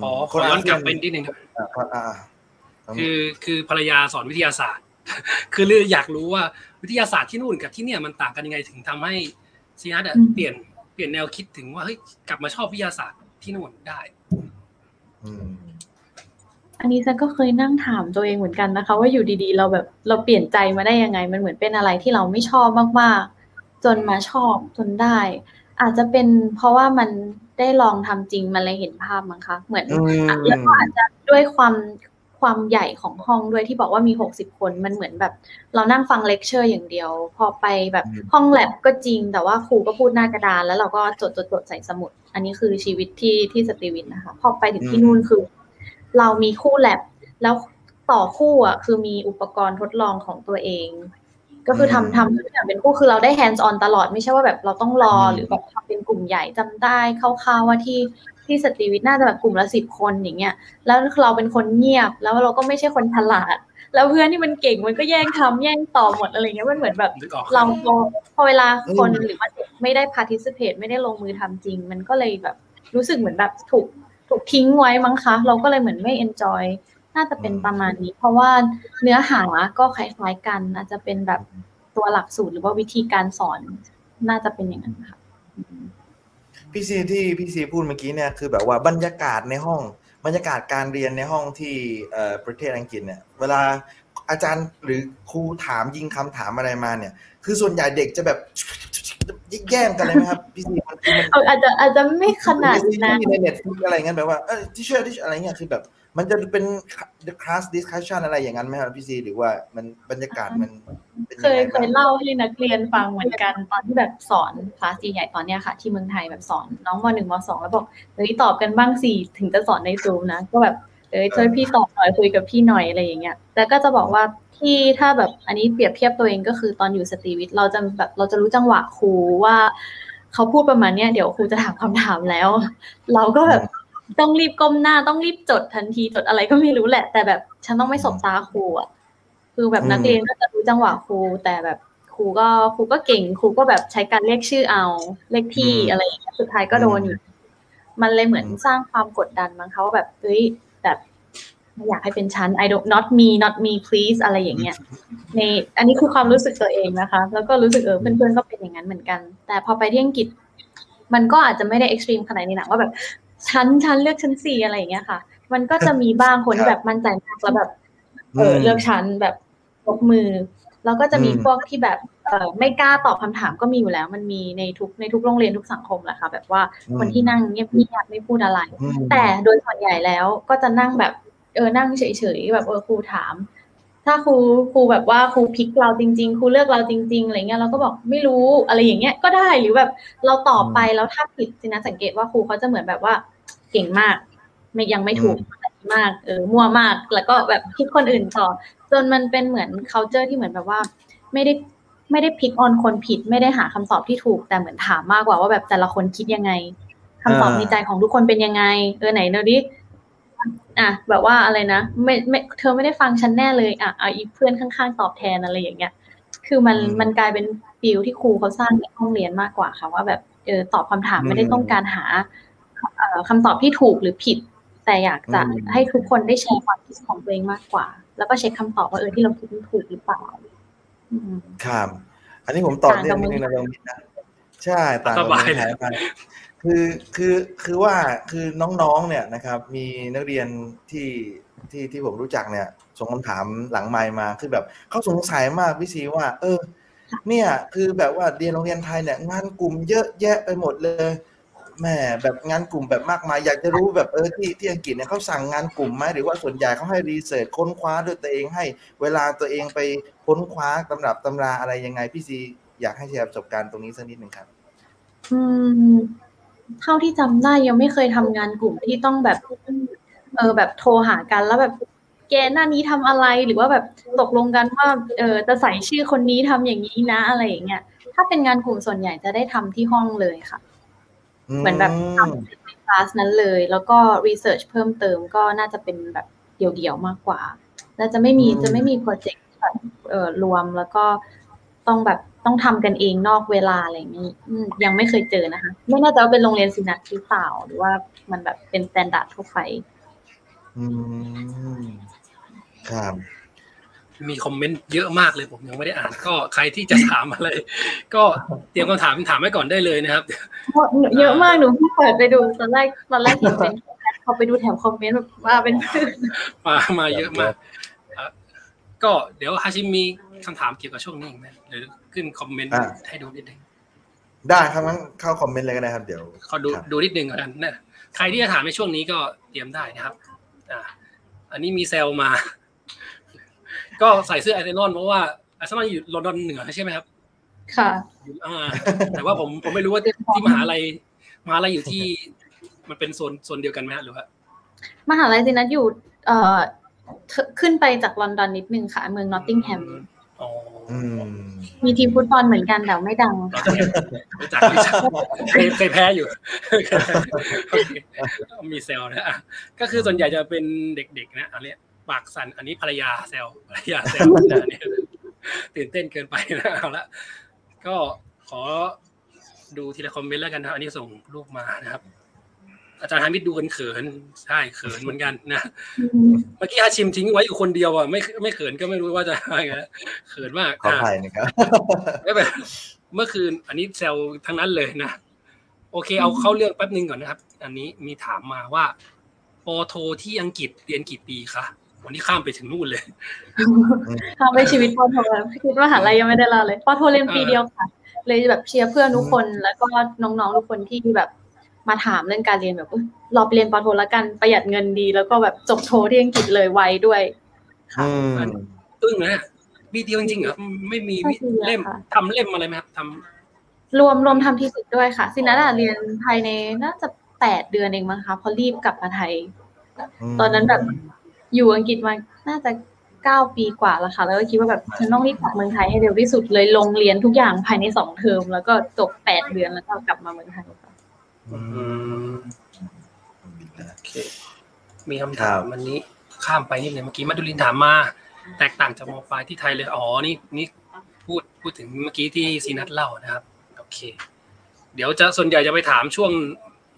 ขอขอย้อนกลับไปนิดนึงครับอ่าอ่าอ่าคือคือภรรยาสอนวิทยาศาสตร์ คือเรื่องอยากรู้ว่าวิทยาศาสตร์ที่นู่นกับที่เนี่ยมันต่างกันยังไงถึงทำให้ซีนัทอะเปลี่ยนเปลี่ยนแนวคิดถึงว่าเฮ้ยกลับมาชอบวิทยาศาสตร์ที่นู่นได้อืมอันนี้ฉันก็เคยนั่งถามตัวเองเหมือนกันนะคะ ว่าอยู่ดีๆ เราแบบเราเปลี่ยนใจมาได้ยังไง มันเหมือนเป็นอะไรที่เราไม่ชอบมากๆ จนมาชอบจนได้ อาจจะเป็นเพราะว่ามันได้ลองทำจริงมันเลยเห็นภาพมั้งคะเหมือนอืมอะแล้วก็อาจจะด้วยความ ความใหญ่ของห้องด้วยที่บอกว่ามีหกสิบคนมันเหมือนแบบ เรานั่งฟังเลคเชอร์อย่างเดียว พอไปแบบอืมห้องแล็บก็จริง แต่ว่าครูก็พูดหน้ากระดาน แล้วเราก็จดจดจดใส่สมุด อันนี้คือชีวิตที่ที่สตรีวิทนะคะ พอไปถึงที่นู่นคือ เรามีคู่แล็บแล้วต่อคู่อะคือมีอุปกรณ์ทดลองของตัวเอง ก็คืออืมทำทำทุกอย่างเป็นคู่คือเราได้ hands on ตลอดไม่ใช่ว่าแบบเราต้องรออืมหรือแบบทำเป็นกลุ่มใหญ่จำได้คร่าวๆว่าที่ ที่สตรีวิทน่าจะแบบกลุ่มละสิบคนอย่างเงี้ยแล้วเราเป็นคนเงียบแล้วเราก็ไม่ใช่คนฉลาด แล้วเพื่อนที่มันเก่งมันก็แย่งทำแย่งต่อหมดอะไรเงี้ยมันเหมือนแบบนึกออกเราพอพอเวลาคนอืมหรือว่าเด็กไม่ได้ participate ไม่ได้ลงมือทำจริง มันก็เลยแบบรู้สึกเหมือนแบบถูกถูกทิ้งไว้มั้งคะ เราก็เลยเหมือนไม่ enjoy น่าจะเป็นประมาณนี้ เพราะว่าเนื้อหาก็คล้ายๆกันอาจจะเป็นแบบตัวหลักสูตรหรือว่าวิธีการสอนน่าจะเป็นอย่างนั้นค่ะอืม พี่ซีที่พี่ซีพูดเมื่อกี้เนี่ยคือแบบว่าบรรยากาศในห้อง บรรยากาศการเรียนในห้องที่เอ่อประเทศอังกฤษเนี่ย เวลาอาจารย์หรือครูถามยิงคำถามอะไรมาเนี่ย คือส่วนใหญ่เด็กจะแบบแย่งกันเลยไหมครับพี่ซีมันคือมันเอออาจจะอาจจะไม่ขนาดซีนั้นรีส์ในเน็ตฟลิกอะไรเงี้ยแบบว่าเออที่เชื่อที่อะไรเงี้ยคือแบบ มันจะเป็น class discussion อะไรอย่างนั้นไหมครับพี่ซีหรือว่ามันบรรยากาศมันเป็นเคยังยไงเคบ้างยเล่าให้นักเรียนฟังเหมือนกันตอนที่แบบสอนคลาสใหญ่ๆตอนเนี้ยค่ะ ที่เมืองไทยแบบสอนน้องมหนึ่งมสองแล้วบอกเฮ้ยตอบกันบ้างสิถึงจะสอนในซูมนะ ก็แบบเอ้ยช่วยพี่ตอบหน่อยคุยกับพี่หน่อยอะไรอย่างเงี้ยแต่ก็จะบอกว่าที่ถ้าแบบอันนี้เปรียบเทียบตัวเองก็คือตอนอยู่สตรีวิทย์เราจะแบบเราจะรู้จังหวะครูว่าเขาพูดประมาณเนี้ยเดี๋ยวครูจะถามคำถามแล้ว เราก็แบบ ต้องรีบก้มหน้าต้องรีบจดทันทีจดอะไรก็ไม่รู้แหละ แต่แบบฉันต้องไม่สบตาครูอะคือแบบนักเรียนก็จะรู้จังหวะครูแต่แบบครูก็ครูก็เก่งครูก็แบบใช้การเรียกชื่อเอาเลขที่อะไรอย่างเงี้ยสุดท้ายก็โดนอยู่มันเลยเหมือนสร้างความกดดันมั้งเขาว่าแบบเฮ้ยแบบไม่อยากให้เป็นฉัน I don't not me not me please อะไรอย่างเงี้ยในอันนี้คือความรู้สึกตัวเองนะคะ แล้วก็รู้สึกเออเพื่อนๆก็เป็นอย่างนั้นเหมือนกัน แต่พอไปที่อังกฤษ มันก็อาจจะไม่ได้เอ็กซ์ตรีมขนาดนี้นะว่าแบบ ฉันฉันเลือกฉันสี่อะไรอย่างเงี้ยค่ะ มันก็จะมีบ้างคนที่แบบมั่นใจมากแล้วแบบเออเลือกชั้นแบบยกมือ แล้วก็จะมีอืมพวกที่แบบเออไม่กล้าตอบคำถามก็มีอยู่แล้ว มันมีในทุกในทุกโรงเรียนทุกสังคมแหละค่ะ แบบว่าคนที่นั่งเงียบเงียบไม่พูดอะไรอืมแต่โดยส่วนใหญ่แล้วก็จะนั่งแบบเออนั่งเฉยๆแบบเออครูถาม ถ้าครูครูแบบว่าครูพิกเราจริง ๆครูเลือกเราจริง ๆอะไรเงี้ยเราก็บอกไม่รู้อะไรอย่างเงี้ยก็ได้หรือแบบเราตอบไปแล้วถ้าผิดสินะสังเกตว่าครูเขาจะเหมือนแบบว่าเก่งมาก ไม่ยังไม่ถูกมากเออมั่วมากแล้วก็แบบ pick คนอื่นต่อ จนมันเป็นเหมือน culture ที่เหมือนแบบว่า ไม่ได้ไม่ได้ pick on คนผิด ไม่ได้หาคำตอบที่ถูกแต่เหมือนถามมากกว่าว่าแบบแต่ละคนคิดยังไงคำตอบอ่าในใจของทุกคนเป็นยังไง เออไหนเนดิอะแบบว่าอะไรนะไม่ไม่เธอไม่ได้ฟังฉันแน่เลยอะเอาอีเพื่อนข้างๆตอบแทนอะไรอย่างเงี้ย คือมันอืมมันกลายเป็น feel ที่ครูเขาสร้างในห้องเรียนมากกว่าค่ะว่าแบบเออตอบคำถามอืมไม่ได้ต้องการหาเอ่อ คำตอบที่ถูกหรือผิด แต่อยากจะอืมให้ทุกคนได้แชร์ความคิดของตัวเองมากกว่า แล้วก็เช็คคำตอบว่าเออที่เราคิดมันถูกหรือเปล่าอืมครับ อันนี้ผมตอบต่างเรื่กัอบงนิดนึงนะลงนิดนะใช่ต่างกับสบายเมืองไทยมากคือคือคือว่าคือน้องๆเนี่ยนะครับ มีนักเรียนที่ที่ที่ผมรู้จักเนี่ยส่งคำถามหลังไมค์มาคือแบบเขาสงสัยมากพี่ซีว่า เออ เนี่ย คือแบบว่าเรียนโรงเรียนไทยเนี่ย งานกลุ่มเยอะแยะไปหมดเลย แม่แบบงานกลุ่มแบบมากมาย อยากจะรู้แบบเออที่ที่อังกฤษเนี่ยเขาสั่งงานกลุ่มไหมหรือว่าส่วนใหญ่เขาให้รีเสิร์ชค้นคว้าด้วยตัวเองให้เวลาตัวเองไปค้นคว้าตำรับตำราอะไรยังไงพี่ซีอยากให้แชร์ประสบการณ์ตรงนี้สักนิดหนึ่งครับ อืม เท่าที่จำได้ยังไม่เคยทำงานกลุ่มที่ต้องแบบ เออแบบโทรหากันแล้วแบบแกหน้านี้ทำอะไรหรือว่าแบบตกลงกันว่าเออจะใส่ชื่อคนนี้ทำอย่างนี้นะอะไรอย่างเงี้ยถ้าเป็นงานกลุ่มส่วนใหญ่จะได้ทำที่ห้องเลยค่ะ เหมือนแบบทำในคลาสนั้นเลย แล้วก็รีเสิร์ชเพิ่มเติมก็น่าจะเป็นแบบเดี่ยวๆมากกว่าแล้วจะไม่มีอืมจะไม่มีโปรเจกต์แบบเอ่อรวมแล้วก็ต้องแบบต้องทำกันเองนอกเวลาอะไรอย่างนี้อืมยังไม่เคยเจอนะคะ ไม่แน่ใจว่าเป็นโรงเรียนซินัทหรือเปล่าหรือว่ามันแบบเป็น standard ทั่วไป อืม ครับ มีคอมเมนต์เยอะมากเลยผมยังไม่ได้อ่านก็ใครที่จะถามอะไร ก็เตรียมคำถามถามไว้ก่อนได้เลยนะครับ เยอะมากหนูเพิ่งเปิดไปดูตอนแรกตอนแรกเห็นเป็นพอไปดูแถวคอมเมนต์แบบว่าเป็นมามาเยอะมากอะก็เดี๋ยวฮาชิมมีคำถามเกี่ยวกับช่วงนี้อีกไหมหรือขึ้นคอมเมนต์อ่าให้ดูนิดนึงได้ครับงั้นเข้าคอมเมนต์เลยก็ได้ครับ เดี๋ยวขอดูครับดูนิดนึงแล้วกันนะใครที่จะถามในช่วงนี้ก็เตรียมได้นะครับ อ่า อันนี้มีเซลมา ก็ใส่เสื้อไอเซนอนเพราะว่าไอเซนอนอยู่ลอนดอนเหนือใช่ไหมครับ ค่ะอยู่อ่าแต่ว่าผมผมไม่รู้ว่าที่มหาลัยมหาลัยอยู่ที่ มันเป็นโซนโซนเดียวกันไหมฮะหรือว่ามหาลัยซินัทอยู่ เอ่อขึ้นไปจากลอนดอนนิดนึงค่ะ เมืองนอตติงแฮมอ๋ออืมมีทีมฟุตบอลเหมือนกันแต่ไม่ดังเราจะรู้จักรู้จักเคยเคยแพ้อยู่โอเคมีเซลนะอะก็คือส่วนใหญ่จะเป็นเด็กๆนะอันนี้ ปากสันอันนี้ภรรยาเซลภรรยาเซลนะเนี่ยตื่นเต้นเกินไปนะเอาละก็ขอดูทีละคอมเมนต์แล้วกันนะอันนี้ส่งรูปมานะครับ อาจารย์ฮามิดดูกันเขินใช่เขินเหมือนกันนะเมื่อกี้อาชิมทิ้งไว้อยู่คนเดียวอะไม่ไม่เขินก็ไม่รู้ว่าจะอะไรนะเขินมากขอออะภัยนะครับไม่เป็นเมื่อคืน อันนี้แซวทั้งนั้นเลยนะโอเค เอาเข้าเรื่องแป๊บนึงก่อนนะครับ อันนี้มีถามมาว่าปอโทที่อังกฤษเรียนกี่ปีคะ วันนี้ข้ามไปถึงนู่นเลยทำไปชีวิตปอโทคิดว่าหาลัยยังไม่ได้ลาเลยปอโทเรียนปีเดียวค่ะ เลยแบบเชียร์เพื่อนทุกคนแล้วก็น้องๆทุกคนที่แบบมาถามเรื่องการเรียนแบบรอไปเรียนปอโทแล้วกันประหยัดเงินดี แล้วก็แบบจบโทที่อังกฤษเลยไวด้วยค่ะอืมอึ้งนะเนี่ยมีเดียวจริงๆเหรอไม่มีใช่มีเล่มค่ะทำเล่มอะไรไหมครับทำรวมรวมทำทีสิทธ์ด้วยค่ะซินัทอะเรียนภายในน่าจะแปดเดือนเองมั้งคะเพราะรีบกลับมาไทย ตอนนั้นแบบ อยู่อังกฤษมาน่าจะเก้าปีกว่าแล้วค่ะ แล้วก็คิดว่าแบบฉันต้องรีบกลับเมืองไทยให้เร็วที่สุดเลยลงเรียนทุกอย่างภายในสองเทอม แล้วก็จบแปดเดือนแล้วก็กลับมาเมืองไทยค่ะอืมโอเค มีคำถามวันนี้ข้ามไปนิดนึงเมื่อกี้มาดุลินถามมา แตกต่างจากมปลายที่ไทยเลยอ๋อนี่นี่พูดพูดถึงเมื่อกี้ที่ซีนัทเล่านะครับโอเค เดี๋ยวจะส่วนใหญ่จะไปถามช่วง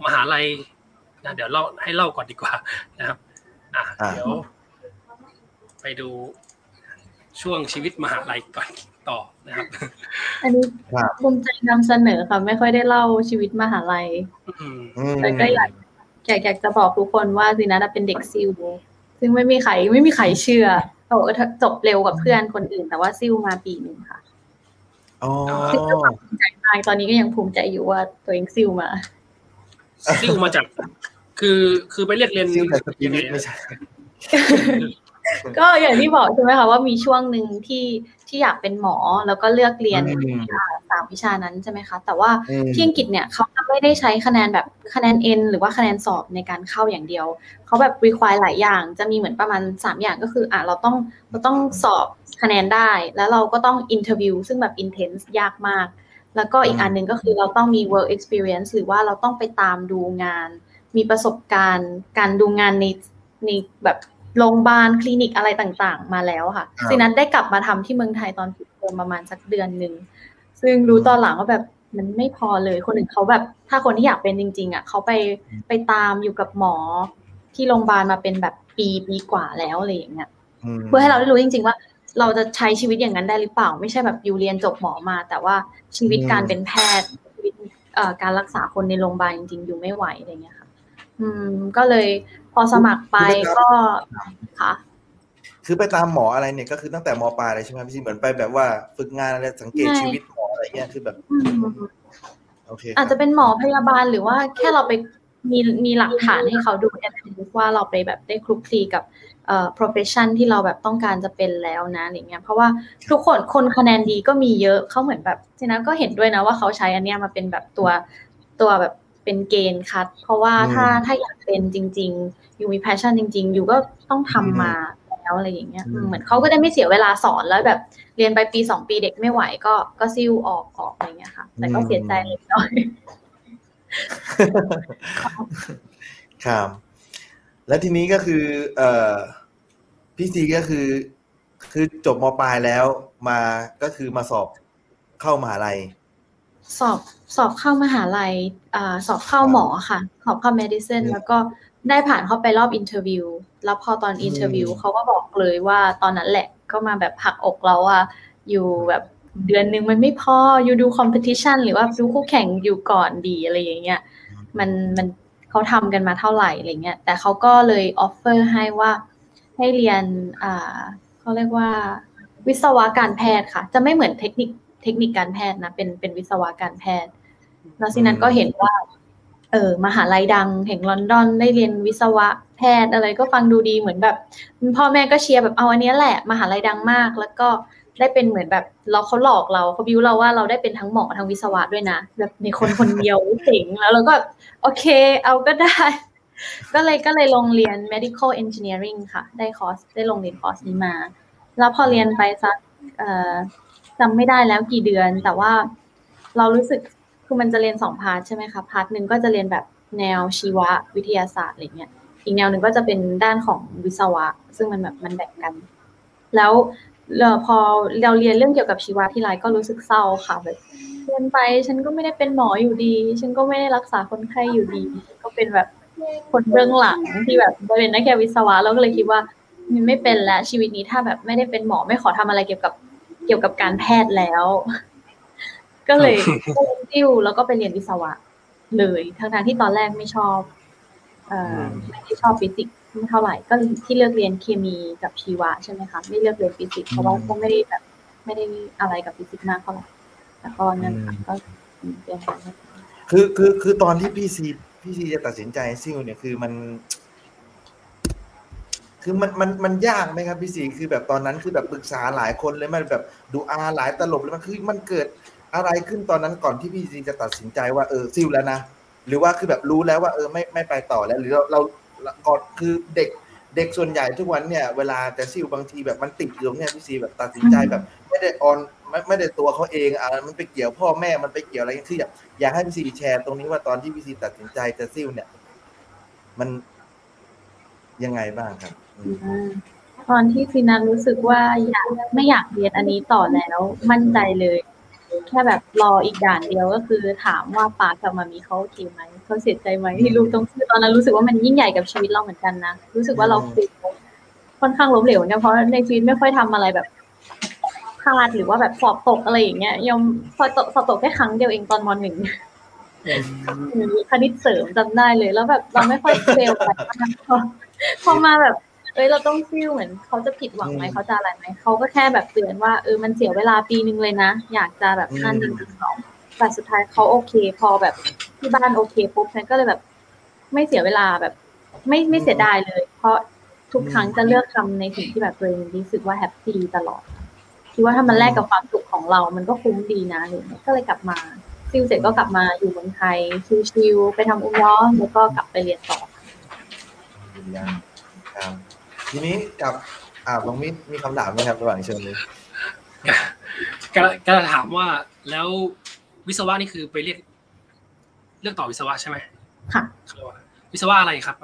มหาลัยนะเดี๋ยวเล่าให้เล่าก่อนดีกว่านะครับ อะอ่าเดี๋ยว ไปดูช่วงชีวิตมหาลัยก่อนต่อนะครับ อันนี้ครับภูมิใจนำเสนอค่ะ ไม่ค่อยได้เล่าชีวิตมหาลัยอืมอืมแต่ก็อยากอยากอยากจะบอกทุกคนว่าซีนัทเป็นเด็กซิลซึ่งไม่มีใครไม่มีใครเชื่อโอ้จบเร็วกว่าเพื่อนคนอื่น แต่ว่าซิลมาปีหนึ่งค่ะอ๋อภูมิใจมากตอนนี้ก็ยังภูมิใจอยู่ว่าตัวเองซิลมาซิ่วมาจาก คือคือไปเรียกเรียนซิลแต่สปิยังไงริตไม่นะใช่ก็อย่างที่บอกใช่ไหมคะว่ามีช่วงหนึ่งที่ที่อยากเป็นหมอแล้วก็เลือกเรียนอืมอ่าสามวิชานั้นใช่ไหมคะ แต่ว่าอืมที่อังกฤษเนี่ยเขาจะไม่ได้ใช้คะแนนแบบคะแนน N หรือว่าคะแนนสอบในการเข้าอย่างเดียวเขาแบบ require หลายอย่าง จะมีเหมือนประมาณ 3 อย่างก็คืออะเราต้องเราต้องสอบคะแนนได้ แล้วเราก็ต้อง interview ซึ่งแบบ intense ยากมาก แล้วก็อีกอันหนึ่งก็คือเราต้องมี work experience หรือว่าเราต้องไปตามดูงาน มีประสบการณ์ การดูงานในในแบบโรงพยาบาลคลินิกอะไรต่างๆ มาแล้วค่ะครับซีนั้นได้กลับมาทำที่เมืองไทยตอนปิดเทอมประมาณสักเดือนหนึ่งซึ่งรู้ตอนหลังว่าแบบมันไม่พอเลยคนอื่นเขาแบบ ถ้าคนที่อยากเป็นจริง ๆ อะเขาไปไปตามอยู่กับหมอที่โรงพยาบาลมาเป็นแบบปีปีกว่าแล้วอะไรอย่างเงี้ยมเพื่อให้เราได้รู้จริง ๆ ว่า เราจะใช้ชีวิตอย่างนั้นได้หรือเปล่า ไม่ใช่แบบอยู่เรียนจบหมอมา แต่ว่าชีวิตอืมการเป็นแพทย์ชีวิตเอ่อการรักษาคนในโรงพยาบาลจริงๆอยู่ไม่ไหวอะไรเงี้ยค่ะ อืม ก็เลยพอสมัครไปก็ค่ะ คือไปตามหมออะไรเนี่ยก็คือตั้งแต่มปลายเลยใช่ไหมพี่ซีเหมือนไปแบบว่าฝึกงานอะไรสังเกตใช่ชีวิตหมออะไรเงี้ยคือแบบอืมโอเคอาจจะเป็นหมอพยาบาลหรือว่าแค่เราไปมีมีหลักฐานให้เขาดู evidence ว่าเราไปแบบได้คลุกคลีกับเอ่อ profession ที่เราแบบต้องการจะเป็นแล้วนะอะไรเงี้ยเพราะว่าทุกคนคนคะแนนดีก็มีเยอะเขาเหมือนแบบฉะนั้นก็เห็นด้วยนะว่าเขาใช้อันเนี้ยมาเป็นแบบตัวตัวแบบ เป็นเกณฑ์คัด เพราะว่าถ้าถ้าอยากเป็นจริง ๆ อยู่มี passion จริง ๆ อยู่ก็ต้องทำมาแล้วอะไรอย่างเงี้ยอืมเหมือนเขาก็ได้ไม่เสียเวลาสอนแล้วแบบเรียนไปปีสองปีเด็กไม่ไหวก็ก็ซิ่วออกออกอะไรเงี้ยค่ะ แต่ก็เสียใจเล็กน้อยครับและทีนี้ก็คือเอ่อพี่ซีก็คือ คือจบมปลายแล้วมาก็คือมาสอบเข้ามหาลัย สอบสอบเข้ามหาลัยอ่าสอบเข้าหมอค่ะ สอบเข้า medicine อืมแล้วก็ได้ผ่านเข้าไปรอบ interview แล้วพอตอน interview อืมเขาก็บอกเลยว่าตอนนั้นแหละก็มาแบบหักอกเราว่าอยู่แบบเดือนหนึ่งมันไม่พออยู่ดู competition หรือว่าดูคู่แข่งอยู่ก่อนดีอะไรอย่างเงี้ย มันมันเขาทำกันมาเท่าไหร่อะไรเงี้ย แต่เขาก็เลย offer ให้ว่าให้เรียนอ่าเขาเรียกว่าวิศวะการแพทย์ค่ะ จะไม่เหมือนเทคนิคเทคนิคการแพทย์นะ เป็นเป็นวิศวะการแพทย์ แล้วซีนัทก็เห็นว่า เออมหาลัยดังแห่งลอนดอนได้เรียนวิศวะแพทย์อะไรก็ฟังดูดีเหมือนแบบ พ่อแม่ก็เชียร์แบบเอาอันเนี้ยแหละ มหาลัยดังมาก แล้วก็ได้เป็นเหมือนแบบเราเขาหลอกเราเขาบิวเราว่าเราได้เป็นทั้งหมอทั้งวิศวะด้วยนะ แบบในคนคนเดียวเจ๋งแล้วเราก็โอเค เอาก็ได้ ก็เลยก็เลยลงเรียน medical engineering ค่ะ ได้คอร์สได้ลงเรียนคอร์สนี้มา แล้วพอเรียนไปสักเอ่อ จำไม่ได้แล้วกี่เดือน แต่ว่าเรารู้สึกคือมันจะเรียนสอง part ใช่ไหมคะ part หนึ่งก็จะเรียนแบบแนวชีววิทยาศาสตร์อะไรเงี้ยอีกแนวหนึ่งก็จะเป็นด้านของวิศวะ ซึ่งมันแบบมันแบ่งกัน แล้วเอ่อพอเราเรียนเรื่องเกี่ยวกับชีวะที่ไรก็รู้สึกเศร้าค่ะแบบเรียนไปฉันก็ไม่ได้เป็นหมออยู่ดี ฉันก็ไม่ได้รักษาคนไข้อยู่ดี ก็เป็นแบบคนเบื้องหลังที่แบบเป็นนักแค่วิศวะเราก็เลยคิดว่ามันไม่เป็นแล้วชีวิตนี้ถ้าแบบไม่ได้เป็นหมอไม่ขอทำอะไรเกี่ยวกับ เกี่ยวกับการแพทย์แล้วก็เลยก็เลยติ้วแล้วก็ไปเรียนวิศวะ เลยทั้งๆที่ตอนแรกไม่ชอบเอ่อไม่ได้ชอบฟิสิกส์ไม่เท่าไหร่ ก็ที่เลือกเรียนเคมีกับชีวะใช่ไหมคะไม่เลือกเรียนฟิสิกส์เพราะว่าก็ไม่ได้แบบไม่ได้อะไรกับฟิสิกส์มากเท่าไหร่แล้วก็นั่นค่ะก็เรียนไปคือคือคือตอนที่พี่ซีพี่ซีจะตัดสินใจซิ่วเนี่ยคือมัน คือมันมันมันยากไหมครับพี่ซีคือแบบตอนนั้นคือแบบปรึกษาหลายคนเลยมันแบบดูอาหลายตลบเลยมันคือมันเกิดอะไรขึ้นตอนนั้นก่อนที่พี่ซีจะตัดสินใจว่าเออซิ่วแล้วนะหรือว่าคือแบบรู้แล้วว่าเออไม่ไม่ไปต่อแล้ว หรือเราเราก่อนคือเด็กเด็กส่วนใหญ่ทุกวันเนี่ยเวลาจะซิ่วบางทีแบบมันติดอยู่ตรงเนี่ยพี่ซีแบบตัดสินใจแบบ ไม่ได้ออนไม่ไม่ได้ตัวเขาเองอะมันไปเกี่ยวพ่อแม่มันไปเกี่ยวอะไรที่อยากอยากให้พี่ซีแชร์ตรงนี้ว่าตอนที่พี่ซีตัดสินใจจะซิ่วเนี่ย มัน ยังไงบ้างครับอืมอืมตอนที่ซีนัทรู้สึกว่าอยากไม่อยากเรียนอันนี้ต่อแล้วมั่นใจเลย แค่แบบรออีกด่านเดียวก็คือถามว่าป๊ากับมามี้เขาโอเคไหมเขาเสียใจไหมที่ลูกต้องซิ่วตอนนั้นรู้สึกว่ามันยิ่งใหญ่กับชีวิตเราเหมือนกันนะรู้สึกว่าเรา failค่อนข้างล้มเหลวเหมือนกันเพราะในชีวิตไม่ค่อยทำอะไรแบบพลาดหรือว่าแบบสอบตกอะไรอย่างเงี้ยยอมพอตกสอบตกแค่ครั้งเดียวเองตอนมหนึ่งคณิตเสริมจำได้เลย แล้วแบบเราไม่ค่อยเฟลอะไรมาก พอพอมาแบบเอ้ยเราต้องฟิลเหมือนเขาจะผิดหวังไหมอืมเขาจะอะไรไหมเขาก็แค่แบบเตือนว่าเออมันเสียเวลาปีนึงเลยนะ อยากจะแบบอืมขั้นหนึ่งถึงสองแต่สุดท้ายเขาโอเค พอแบบที่บ้านโอเคปุ๊บฉันก็เลยแบบ ไม่เสียเวลาแบบ ไม่ไม่เสียดายเลย เพราะทุกครั้งจะเลือกทำในสิ่งที่แบบตัวเองรู้สึกว่าแฮปปี้ตลอดคิดว่าถ้ามันแลกกับความสุขของเรา มันก็คุ้มดีนะอะไรอย่างเงี้ยก็เลยกลับมาซิลเสร็จก็กลับมาอยู่เมืองไทยชิวๆไปทำอุ้มย้อมแล้วก็กลับไปเรียนต่อ ครับทีนี้กับอ่าบางมิตรมีคำถามไหมครับระหว่างเชิญนี้ก็ก็ถามว่าแล้ววิศวะนี่คือไปเรียก เลือกต่อวิศวะใช่ไหมค่ะเขาเรียกว่าวิศวะอะไรครับ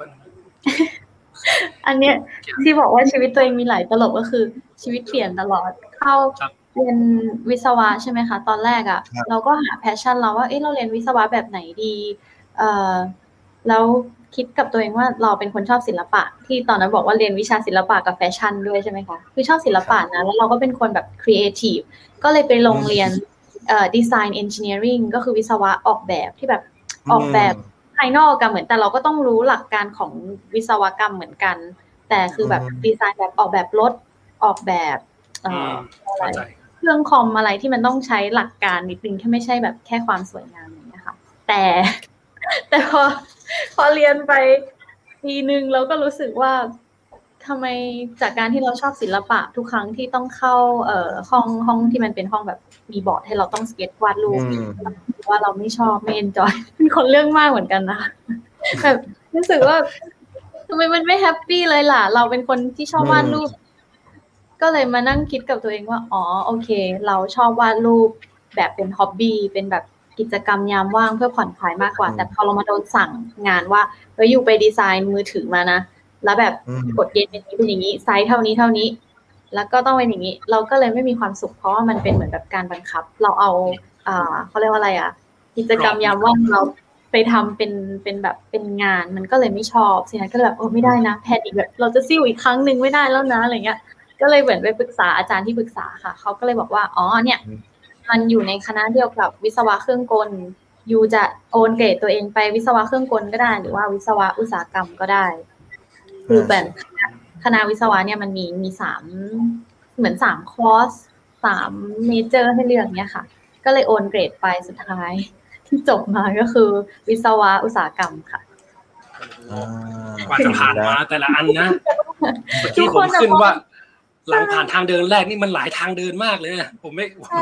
อันเนี้ยที่บอกว่าชีวิตตัวเองมีหลายตลบก็คือ ชีวิตเปลี่ยนตลอดเข้าครับเรียนวิศวะใช่ไหมคะ ตอนแรกอะ่ะครับเราก็หา passion เราว่าเอ๊ะเราเรียนวิศวะแบบไหนดี เอ่อแล้ว คิดกับตัวเองว่าเราเป็นคนชอบศิลปะ ที่ตอนนั้นบอกว่าเรียนวิชาศิลปะกับแฟชั่นด้วยใช่ไหมคะคือชอบศิลปะนะแล้วเราก็เป็นคนแบบครีเอทีฟก็เลยไปลงเรียนเอ่อดีไซน์เอนจิเนียริงก็คือวิศวะออกแบบที่แบบออกแบบภายนอกกันเหมือนแต่เราก็ต้องรู้หลักการของวิศวกรรมเหมือนกัน แต่คือแบบอืมดีไซน์แบบออกแบบรถออกแบบเอ่อือมอะไรเข้าใจเครื่องคอมอะไรที่มันต้องใช้หลักการนิดนึงแค่ไม่ใช่แบบแค่ความสวยงามอย่างนี้ยค่ะแต่แต่พอ พอเรียนไปปีหนึ่งเราก็รู้สึกว่าทำไมจากการที่เราชอบศิลปะทุกครั้งที่ต้องเข้าเอ่อห้องห้องที่มันเป็นห้องแบบมีบอร์ดให้เราต้องสเก็ตวาดรูปอืมว่าเราไม่ชอบไม่ enjoy เป็นคนเรื่องมากเหมือนกันนะแบบรู้สึกว่าทำไมมันไม่ happy เลยล่ะ เราเป็นคนที่ชอบวาดรูป ก็เลยมานั่งคิดกับตัวเองว่า อ๋อ โอเค เราชอบวาดรูปแบบเป็น hobby เป็นแบบ กิจกรรมยามว่างเพื่อผ่อนคลายมากกว่าอืมแต่พอเรามาโดนสั่งงานว่าเฮ้ยอยู่ไปดีไซน์มือถือมานะแล้วแบบอืมกฎเกณฑ์เป็นอย่างนี้เป็นอย่างนี้ไซส์เท่านี้เท่านี้ แล้วก็ต้องเป็นอย่างนี้ เราก็เลยไม่มีความสุขเพราะว่ามันเป็นเหมือนแบบการบังคับ เราเอาอ่าเขาเรียกว่าอะไรอะ กิจกรรมยามว่างเราไปทำเป็นเป็นแบบเป็นงานมันก็เลยไม่ชอบสินะก็เลยแบบโอ้ไม่ได้นะแพนอีกแบบเราจะซิ่วอีกครั้งหนึ่งไม่ได้แล้วนะอะไรเงี้ย ก็เลยเหมือนไปปรึกษาอาจารย์ที่ปรึกษาค่ะเขาก็เลยบอกว่าอ๋อเนี่ยอืม มันอยู่ในคณะเดียวกับวิศวะเครื่องกลยูจะโอนเกรดตัวเองไปวิศวะเครื่องกลก็ได้ หรือว่าวิศวะอุตสาหกรรมก็ได้ คือแบบคณะวิศวะเนี่ยมันมีมีสามเหมือนสามคอร์สสามเมเจอร์ให้เลือกเนี่ยค่ะ ก็เลยโอนเกรดไปสุดท้าย ที่จบมาก็คือ วิศวะอุตสาหกรรมค่ะอ่ากว่าจะผ่านมาแต่ละอันนะเมื่อทุกี้กผคมนอะขึ้นบอกว่า หลังผ่านทางเดินแรกนี่มันหลายทางเดินมากเลยนะผมไม่ใช่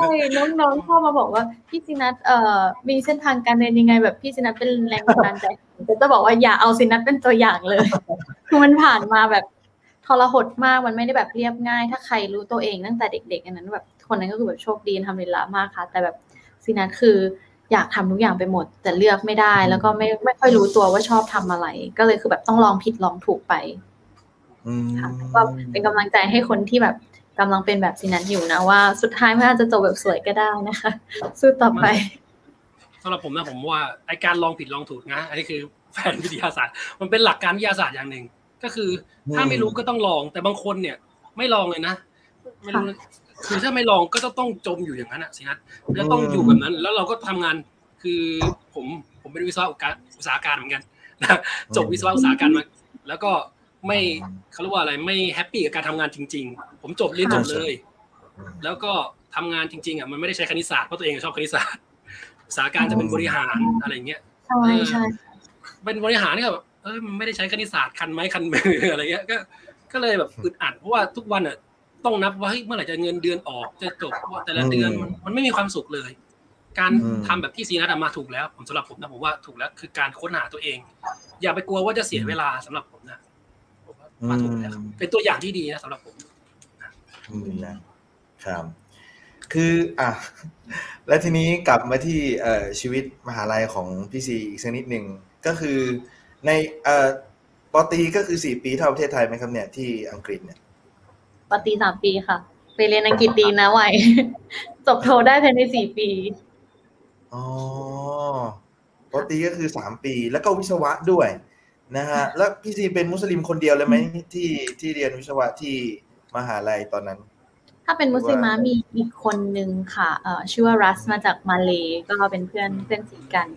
น้องๆเข้ามาบอกว่าพี่ซินัทเอ่อมีเส้นทางการเรียนยังไง แบบพี่ซินัทเป็นแรงบันดาลใจแต่จะบอกว่าอย่าเอาซินัทเป็นตัวอย่างเลย คือมันผ่านมาแบบทรหดมากมันไม่ได้แบบเรียบง่าย ถ้าใครรู้ตัวเองตั้งแต่เด็กๆอันนั้นแบบคนนั้นก็คือแบบโชคดีทำเวลามากค่ะ แต่แบบซินัทคืออยากทำทุกอย่างไปหมด แต่เลือกไม่ได้ แล้วก็ไม่ไม่ค่อยรู้ตัวว่าชอบทำอะไร ก็เลยคือแบบต้องลองผิดลองถูกไป ค่ะก็เป็นกำลังใจให้คนที่แบบกำลังเป็นแบบซินันอยู่นะว่า สุดท้ายมันอาจจะจบแบบสวยก็ได้นะคะ สู้ต่อไปสำหรับผมนะผมว่าไอการลองผิดลองถูกนะอันนี้คือแฟนวิทยาศาสตร์ มันเป็นหลักการวิทยาศาสตร์อย่างหนึ่งก็คือ ถ้าไม่รู้ก็ต้องลอง แต่บางคนเนี่ย ไม่ลองเลยนะไม่รู้คือถ้าไม่ลองก็จะต้องจมอยู่อย่างนั้นอะสินะแล้วต้องอยู่แบบนั้น แล้วเราก็ทำงานคือผมผมเป็นวิศวะอุตสาหการเหมือนกันนะจบวิศวะอุตสาหการมาแล้วก็ ไม่เขาเรียกว่าอะไรไม่แฮปปี้กับการทำงานจริง ๆ ผมจบเรียนจบเลย แล้วก็ทำงานจริงๆอะมันไม่ได้ใช้คณิตศาสตร์เพราะตัวเองชอบคณิตศาสตร์สาการจะเป็นบริหารอะไรเงี้ยใช่ใช่เป็นบริหารนี่ก็แบบเออมันไม่ได้ใช้คณิตศาสตร์คันไม้คันมืออะไรเงี้ยก็ก็เลยแบบอึดอัดเพราะว่าทุกวันอะต้องนับว่าเฮ้ยเมื่อไหร่จะเงินเดือนออกจะจบเพราะว่าแต่ละเดือนมันมันไม่มีความสุขเลย การทำแบบที่ซีนัทอะมาถูกแล้ว ผมสำหรับผมนะผมว่าถูกแล้วคือการค้นหาตัวเอง อย่าไปกลัวว่าจะเสียเวลาสำหรับผ มนะผมว่ามาถูกแล้วครับเป็นตัวอย่างที่ดีนะสำหรับผมอืมนะครับ คืออะแล้วทีนี้กลับมาที่เอ่อชีวิตมหาลัยของพี่ซีอีกสักนิดหนึ่งก็คือในเอ่อปอตรีก็คือสี่ปีเท่าประเทศไทยไหมครับเนี่ยที่อังกฤษเนี่ยปฏิสามปีค่ะ ไปเรียนอังกฤษดีนะไวยจบโทได้ภายในสี่ปีอ๋อปอตรีก็คือสามปี แล้วก็วิศวะด้วย นะฮะ แล้วพี่ซีเป็นมุสลิมคนเดียวเลยไหมที่ที่เรียนวิศวะที่มหาลัยตอนนั้น ถ้าเป็นมุสลิมะมีอีกคนนึงค่ะเอ่อชื่อว่ารัสมาจากมาเลก็เป็นเพื่อนเพื่อนสีกัน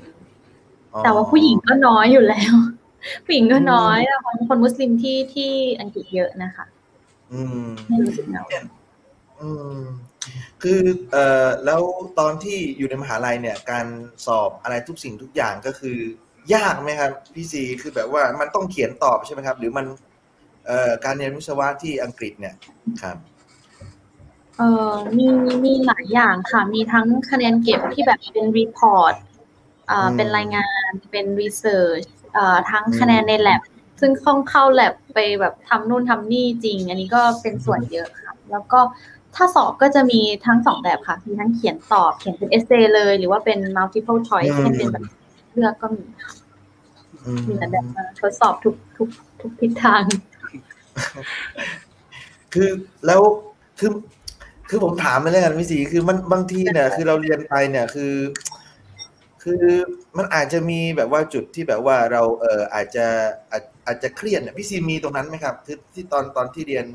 อ๋อแต่ว่าผู้หญิงก็น้อยอยู่แล้ว ผู้หญิงก็น้อยแล้วคนคนมุสลิมที่ที่อังกฤษเยอะนะคะ อืมไม่รู้สึกเหงาอืมคือเอ่อแล้วตอนที่อยู่ในมหาลัยเนี่ย การสอบอะไรทุกสิ่งทุกอย่างก็คือ ยากไหมครับพี่ซีคือแบบว่ามันต้องเขียนตอบใช่ไหมครับ หรือมันเอ่อการเรียนวิศวะที่อังกฤษเนี่ยครับเอ่อมีมีหลายอย่างค่ะ มีทั้งคะแนนเก็บที่แบบเป็น report อ่าเป็นรายงานเป็น researchอ่าทั้งคะแนนใน lab ซึ่งเข้าเข้า lab ไปแบบทำนู่นทำนี่จริง อันนี้ก็เป็นส่วนเยอะค่ะ แล้วก็ถ้าสอบก็จะมีทั้งสองแบบค่ะ มีทั้งเขียนตอบเขียนเป็นเอเซเลย หรือว่าเป็น multiple choice อืมให้เป็นแบบ เลือกก็มีค่ะอืมมีหลายแบบมาทดสอบทุกทุกทุกทิศทาง คือแล้วคือคือผมถามไปแล้วกันพี่สีคือมันบางทีเนี่ยคือเราเรียนไปเนี่ยคือ คือมันอาจจะมีแบบว่าจุดที่แบบว่าเราเอออาจจะอาจอาจจะเครียดเนี่ยพี่ซีมีตรงนั้นไหมครับที่ที่ตอนตอนที่เรียน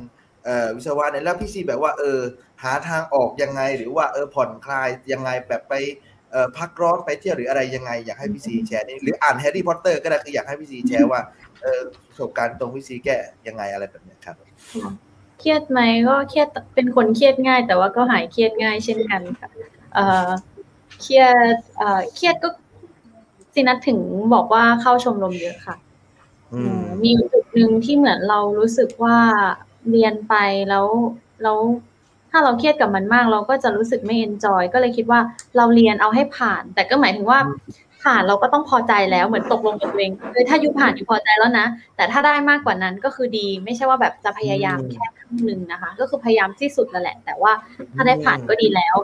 เอ่อวิศวะเนี่ยแล้วพี่ซีแบบว่า เออ หาทางออกยังไงหรือว่าเออผ่อนคลายยังไงแบบไปเอ่อ พักร้อนไปเที่ยวหรืออะไรยังไงอยากให้พี่ซีแชร์นี่หรืออ่านแฮร์รี่พอตเตอร์ก็ได้คืออยากให้พี่ซีแชร์ว่าเออประสบการณ์ตรงพี่ซีแก้ยังไงอะไรแบบเนี้ยครับเครียดไหมก็เครียดเป็นคนเครียดง่าย แต่ว่าก็หายเครียดง่ายเช่นกันค่ะเอ่อเครียดเอ่อเครียดก็สินัทถึงบอกว่าเข้าชมรมเยอะค่ะอืมมีจุดหนึ่งที่เหมือนเรารู้สึกว่าเรียนไปแล้วแล้ว ถ้าเราเครียดกับมันมาก เราก็จะรู้สึกไม่เอนจอยก็เลยคิดว่าเราเรียนเอาให้ผ่าน แต่ก็หมายถึงว่าผ่านเราก็ต้องพอใจแล้วเหมือนตกลงกับตัวเองเออถ้าอยู่ผ่านอยู่พอใจแล้วนะ แต่ถ้าได้มากกว่านั้นก็คือดี ไม่ใช่ว่าแบบจะพยายามอืมแค่ครึ่งหนึ่งนะคะ ก็คือพยายามที่สุดนั่นแหละ แต่ว่าถ้าได้ผ่านก็ดีแล้ว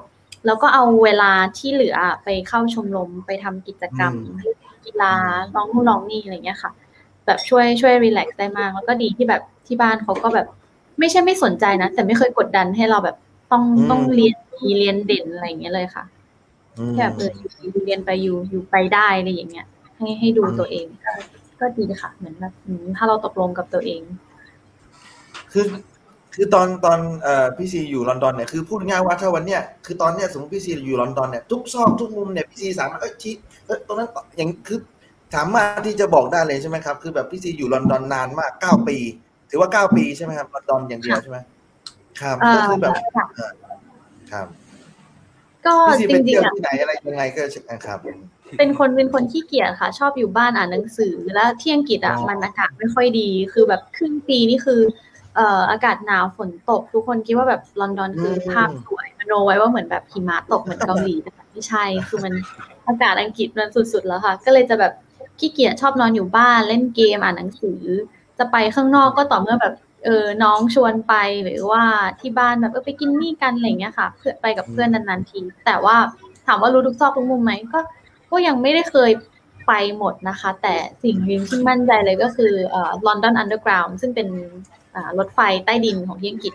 แล้วก็เอาเวลาที่เหลือไปเข้าชมรมไปทำกิจกรรมอืมกีฬาร้องนู่นร้องนี่อะไรเงี้ยค่ะ แบบช่วยช่วยรีแลกซ์ได้มาก แล้วก็ดีที่แบบที่บ้านเขาก็แบบ ไม่ใช่ไม่สนใจนะ แต่ไม่เคยกดดันให้เราแบบต้องอืมต้องเรียนดีเรียนเด่นอะไรอย่างเงี้ยเลยค่ะอืมแค่แบบเอออยู่อยู่เรียนไปอยู่อยู่ไปได้อะไรอย่างเงี้ย ให้ให้ดูตัวเองก็ก็ดีค่ะ เหมือนแบบอืมถ้าเราตกลงกับตัวเอง คือคือตอนตอนเอ่อพี่ซีอยู่ลอนดอนเนี่ยคือพูดง่ายๆว่าถ้าวันเนี้ยคือตอนเนี้ยสมมติพี่ซีอยู่ลอนดอนเนี่ยทุกซอกทุกมุมเนี่ยพี่ซีสามารถเอ้ยชี้เอ้ยตรงนั้นอย่างคือสามารถที่จะบอกได้เลยใช่ไหมครับ คือแบบพี่ซีอยู่ลอนดอนนานมากเก้าปี ถือว่าเก้าปีใช่ไหมครับลอนดอนอย่างเดียวใช่ไหมครับเอ่ก็อคือแบบค่ะครับก็พี่ซีจไปริเที่งยวๆอะที่ไหนอะไรยังไงก็ครับ เป็นคนเป็นคนขี้เกียจค่ะ ชอบอยู่บ้านอ่านหนังสือแล้วที่อังกฤษอะอ๋อมันอากาศไม่ค่อยดีคือแบบครึ่งปีนี่คือเอ่ออากาศหนาวฝนตก ทุกคนคิดว่าแบบลอนดอนคือภาพสวยมโนไว้ว่าเหมือนแบบหิมะตกเหมือนเกาหลีแต่ไม่ใช่คือมันอากาศอังกฤษมันสุดๆแล้วค่ะ ก็เลยจะแบบขี้เกียจชอบนอนอยู่บ้านเล่นเกมอ่านหนังสือ จะไปข้างนอกก็ต่อเมื่อแบบเออน้องชวนไปหรือว่าที่บ้านแบบเออไปกินนี่กันอะไรอย่างเงี้ยค่ะ เพื่อไปกับเพื่อนนานๆที แต่ว่าถามว่ารู้ทุกซอกทุกมุมไหมก็ก็ยังไม่ได้เคยไปหมดนะคะ แต่สิ่งหนึ่งที่มั่นใจเลยก็คือเอ่อ London Underground ซึ่งเป็นอ่ารถไฟใต้ดินของที่อังกฤษ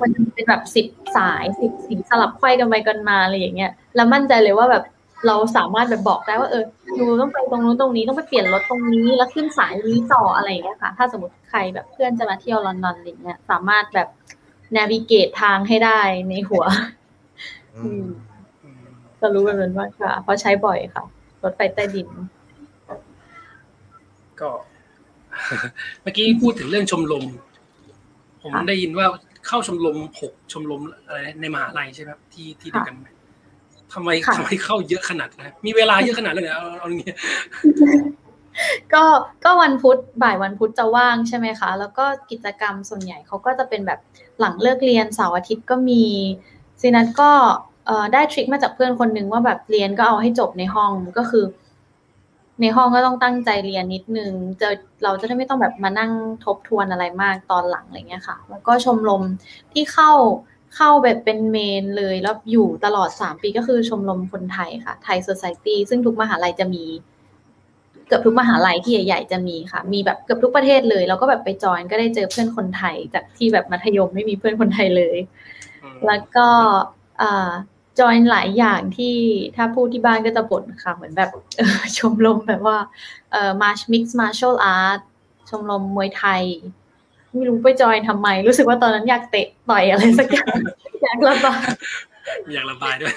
มันเป็นแบบสิบสายสิบสีสลับไขว้กันไปกันมาอะไรอย่างเงี้ยแล้วมั่นใจเลยว่าแบบ เราสามารถแบบบอกได้ว่าเออหนูต้องไปตรงนู้นตรงนี้ต้องไปเปลี่ยนรถตรงนี้แล้วขึ้นสายนี้ต่ออะไรอย่างเงี้ยค่ะ ถ้าสมมติใครแบบเพื่อนจะมาเที่ยวลอนดอนอะไรเงี้ย สามารถแบบ navigate ทางให้ได้ในหัวอืมจะรู้เป็นมากค่ะ เพราะใช้บ่อยค่ะ รถไฟใต้ดิน ก็ เมื่อกี้พูดถึงเรื่องชมรม ผมค่ะได้ยินว่าเข้าชมรมหกชมรมอะไรในมหาลัยใช่ไหมครับที่ที่เดียวกันไหม ทำไมค่ะทำไมเข้าเยอะขนาดนั้นมีเวลาเยอะขนาดนั้นเลยเอาเอาอย่างเงี้ยก็ก็วันพุธบ่ายวันพุธจะว่างใช่ไหมคะ แล้วก็กิจกรรมส่วนใหญ่เขาก็จะเป็นแบบหลังเลิกเรียนเสาร์อาทิตย์ก็มีซีนัทก็เอ่อได้ทริคมาจากเพื่อนคนหนึ่งว่าแบบเรียนก็เอาให้จบในห้องก็คือ ในห้องก็ต้องตั้งใจเรียนนิดนึงจะเราจะได้ไม่ต้องแบบมานั่งทบทวนอะไรมากตอนหลังอะไรเงี้ยค่ะ แล้วก็ชมรมที่เข้า เข้าแบบเป็นเมนเลยแล้วอยู่ตลอดสามปีก็คือชมรมคนไทยค่ะ ไทย Society ซึ่งทุกมหาลัยจะมี เกือบทุกมหาลัยที่ใหญ่ ๆ จะมีค่ะ มีแบบเกือบทุกประเทศเลย แล้วก็แบบไปจอยก็ได้เจอเพื่อนคนไทย จากที่แบบมัธยมไม่มีเพื่อนคนไทยเลยอืมแล้วก็จอยหลายอย่างที่ถ้าพูดที่บ้านก็จะบ่นค่ะ เหมือนแบบเอ่อชมรมแบบว่าเอ่อมาร์ชมิกซ์มาร์ช a ลอาร์ตชมรมมวยไทย ไม่รู้ไปจอยทำไม รู้สึกว่าตอนนั้นอยากเตะต่อยอะไรสักอย่างอยากระบายอยากระบายด้วย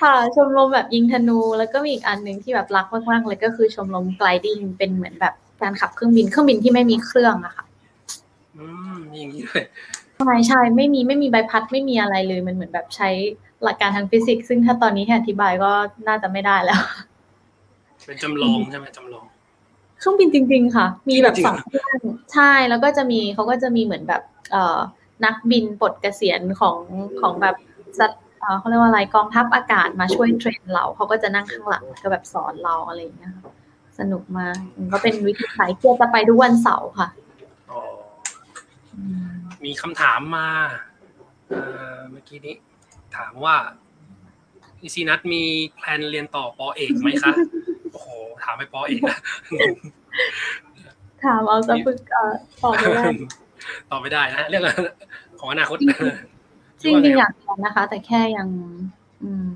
ค่ะชมรมแบบยิงธนูแล้วก็มีอีกอันหนึ่งที่แบบรักมากๆเลยก็คือชมรม gliding เป็นเหมือนแบบการขับเครื่องบินเครื่องบินที่ไม่มีเครื่องอะค่ะ อืมมีอย่างนี้ด้วยใช่ใช่ไม่มีไม่มีใบพัดไม่มีอะไรเลยมันเหมือนแบบใช้หลักการทางฟิสิกส์ซึ่งถ้าตอนนี้ให้อธิบายก็น่าจะไม่ได้แล้ว เป็นจำลองใช่ไหมจำลอง เครื่องบินจริง ๆ ค่ะ มีแบบจริงๆสองเครื่องใช่แล้วก็จะมีเขาก็จะมีเหมือนแบบเอ่อนักบินปลดเกษียณของของแบบสัตว์เอ่อเขาเรียกว่าอะไรกองทัพอากาศมาช่วยเทรนเราเขาก็จะนั่งข้างหลังก็แบบสอนเราอะไรอย่างเงี้ยค่ะสนุกมากมันก็เป็นวิธีสายเที่ยวจะไปทุกวันเสาร์ค่ะอ๋ออืมมีคำถามมาเอ่อเมื่อกี้นี้ ถามว่าพี่ซีนัทมีแพลนเรียนต่อปอเอกไหมคะโอ้โหถามไปปอเอกนะถามเอาจะฝึกเอ่อตอบไม่ได้ตอบไม่ได้นะเรื่องของอนาคตจริงจริงๆอยากเรียนนะคะ แต่แค่ยังอืม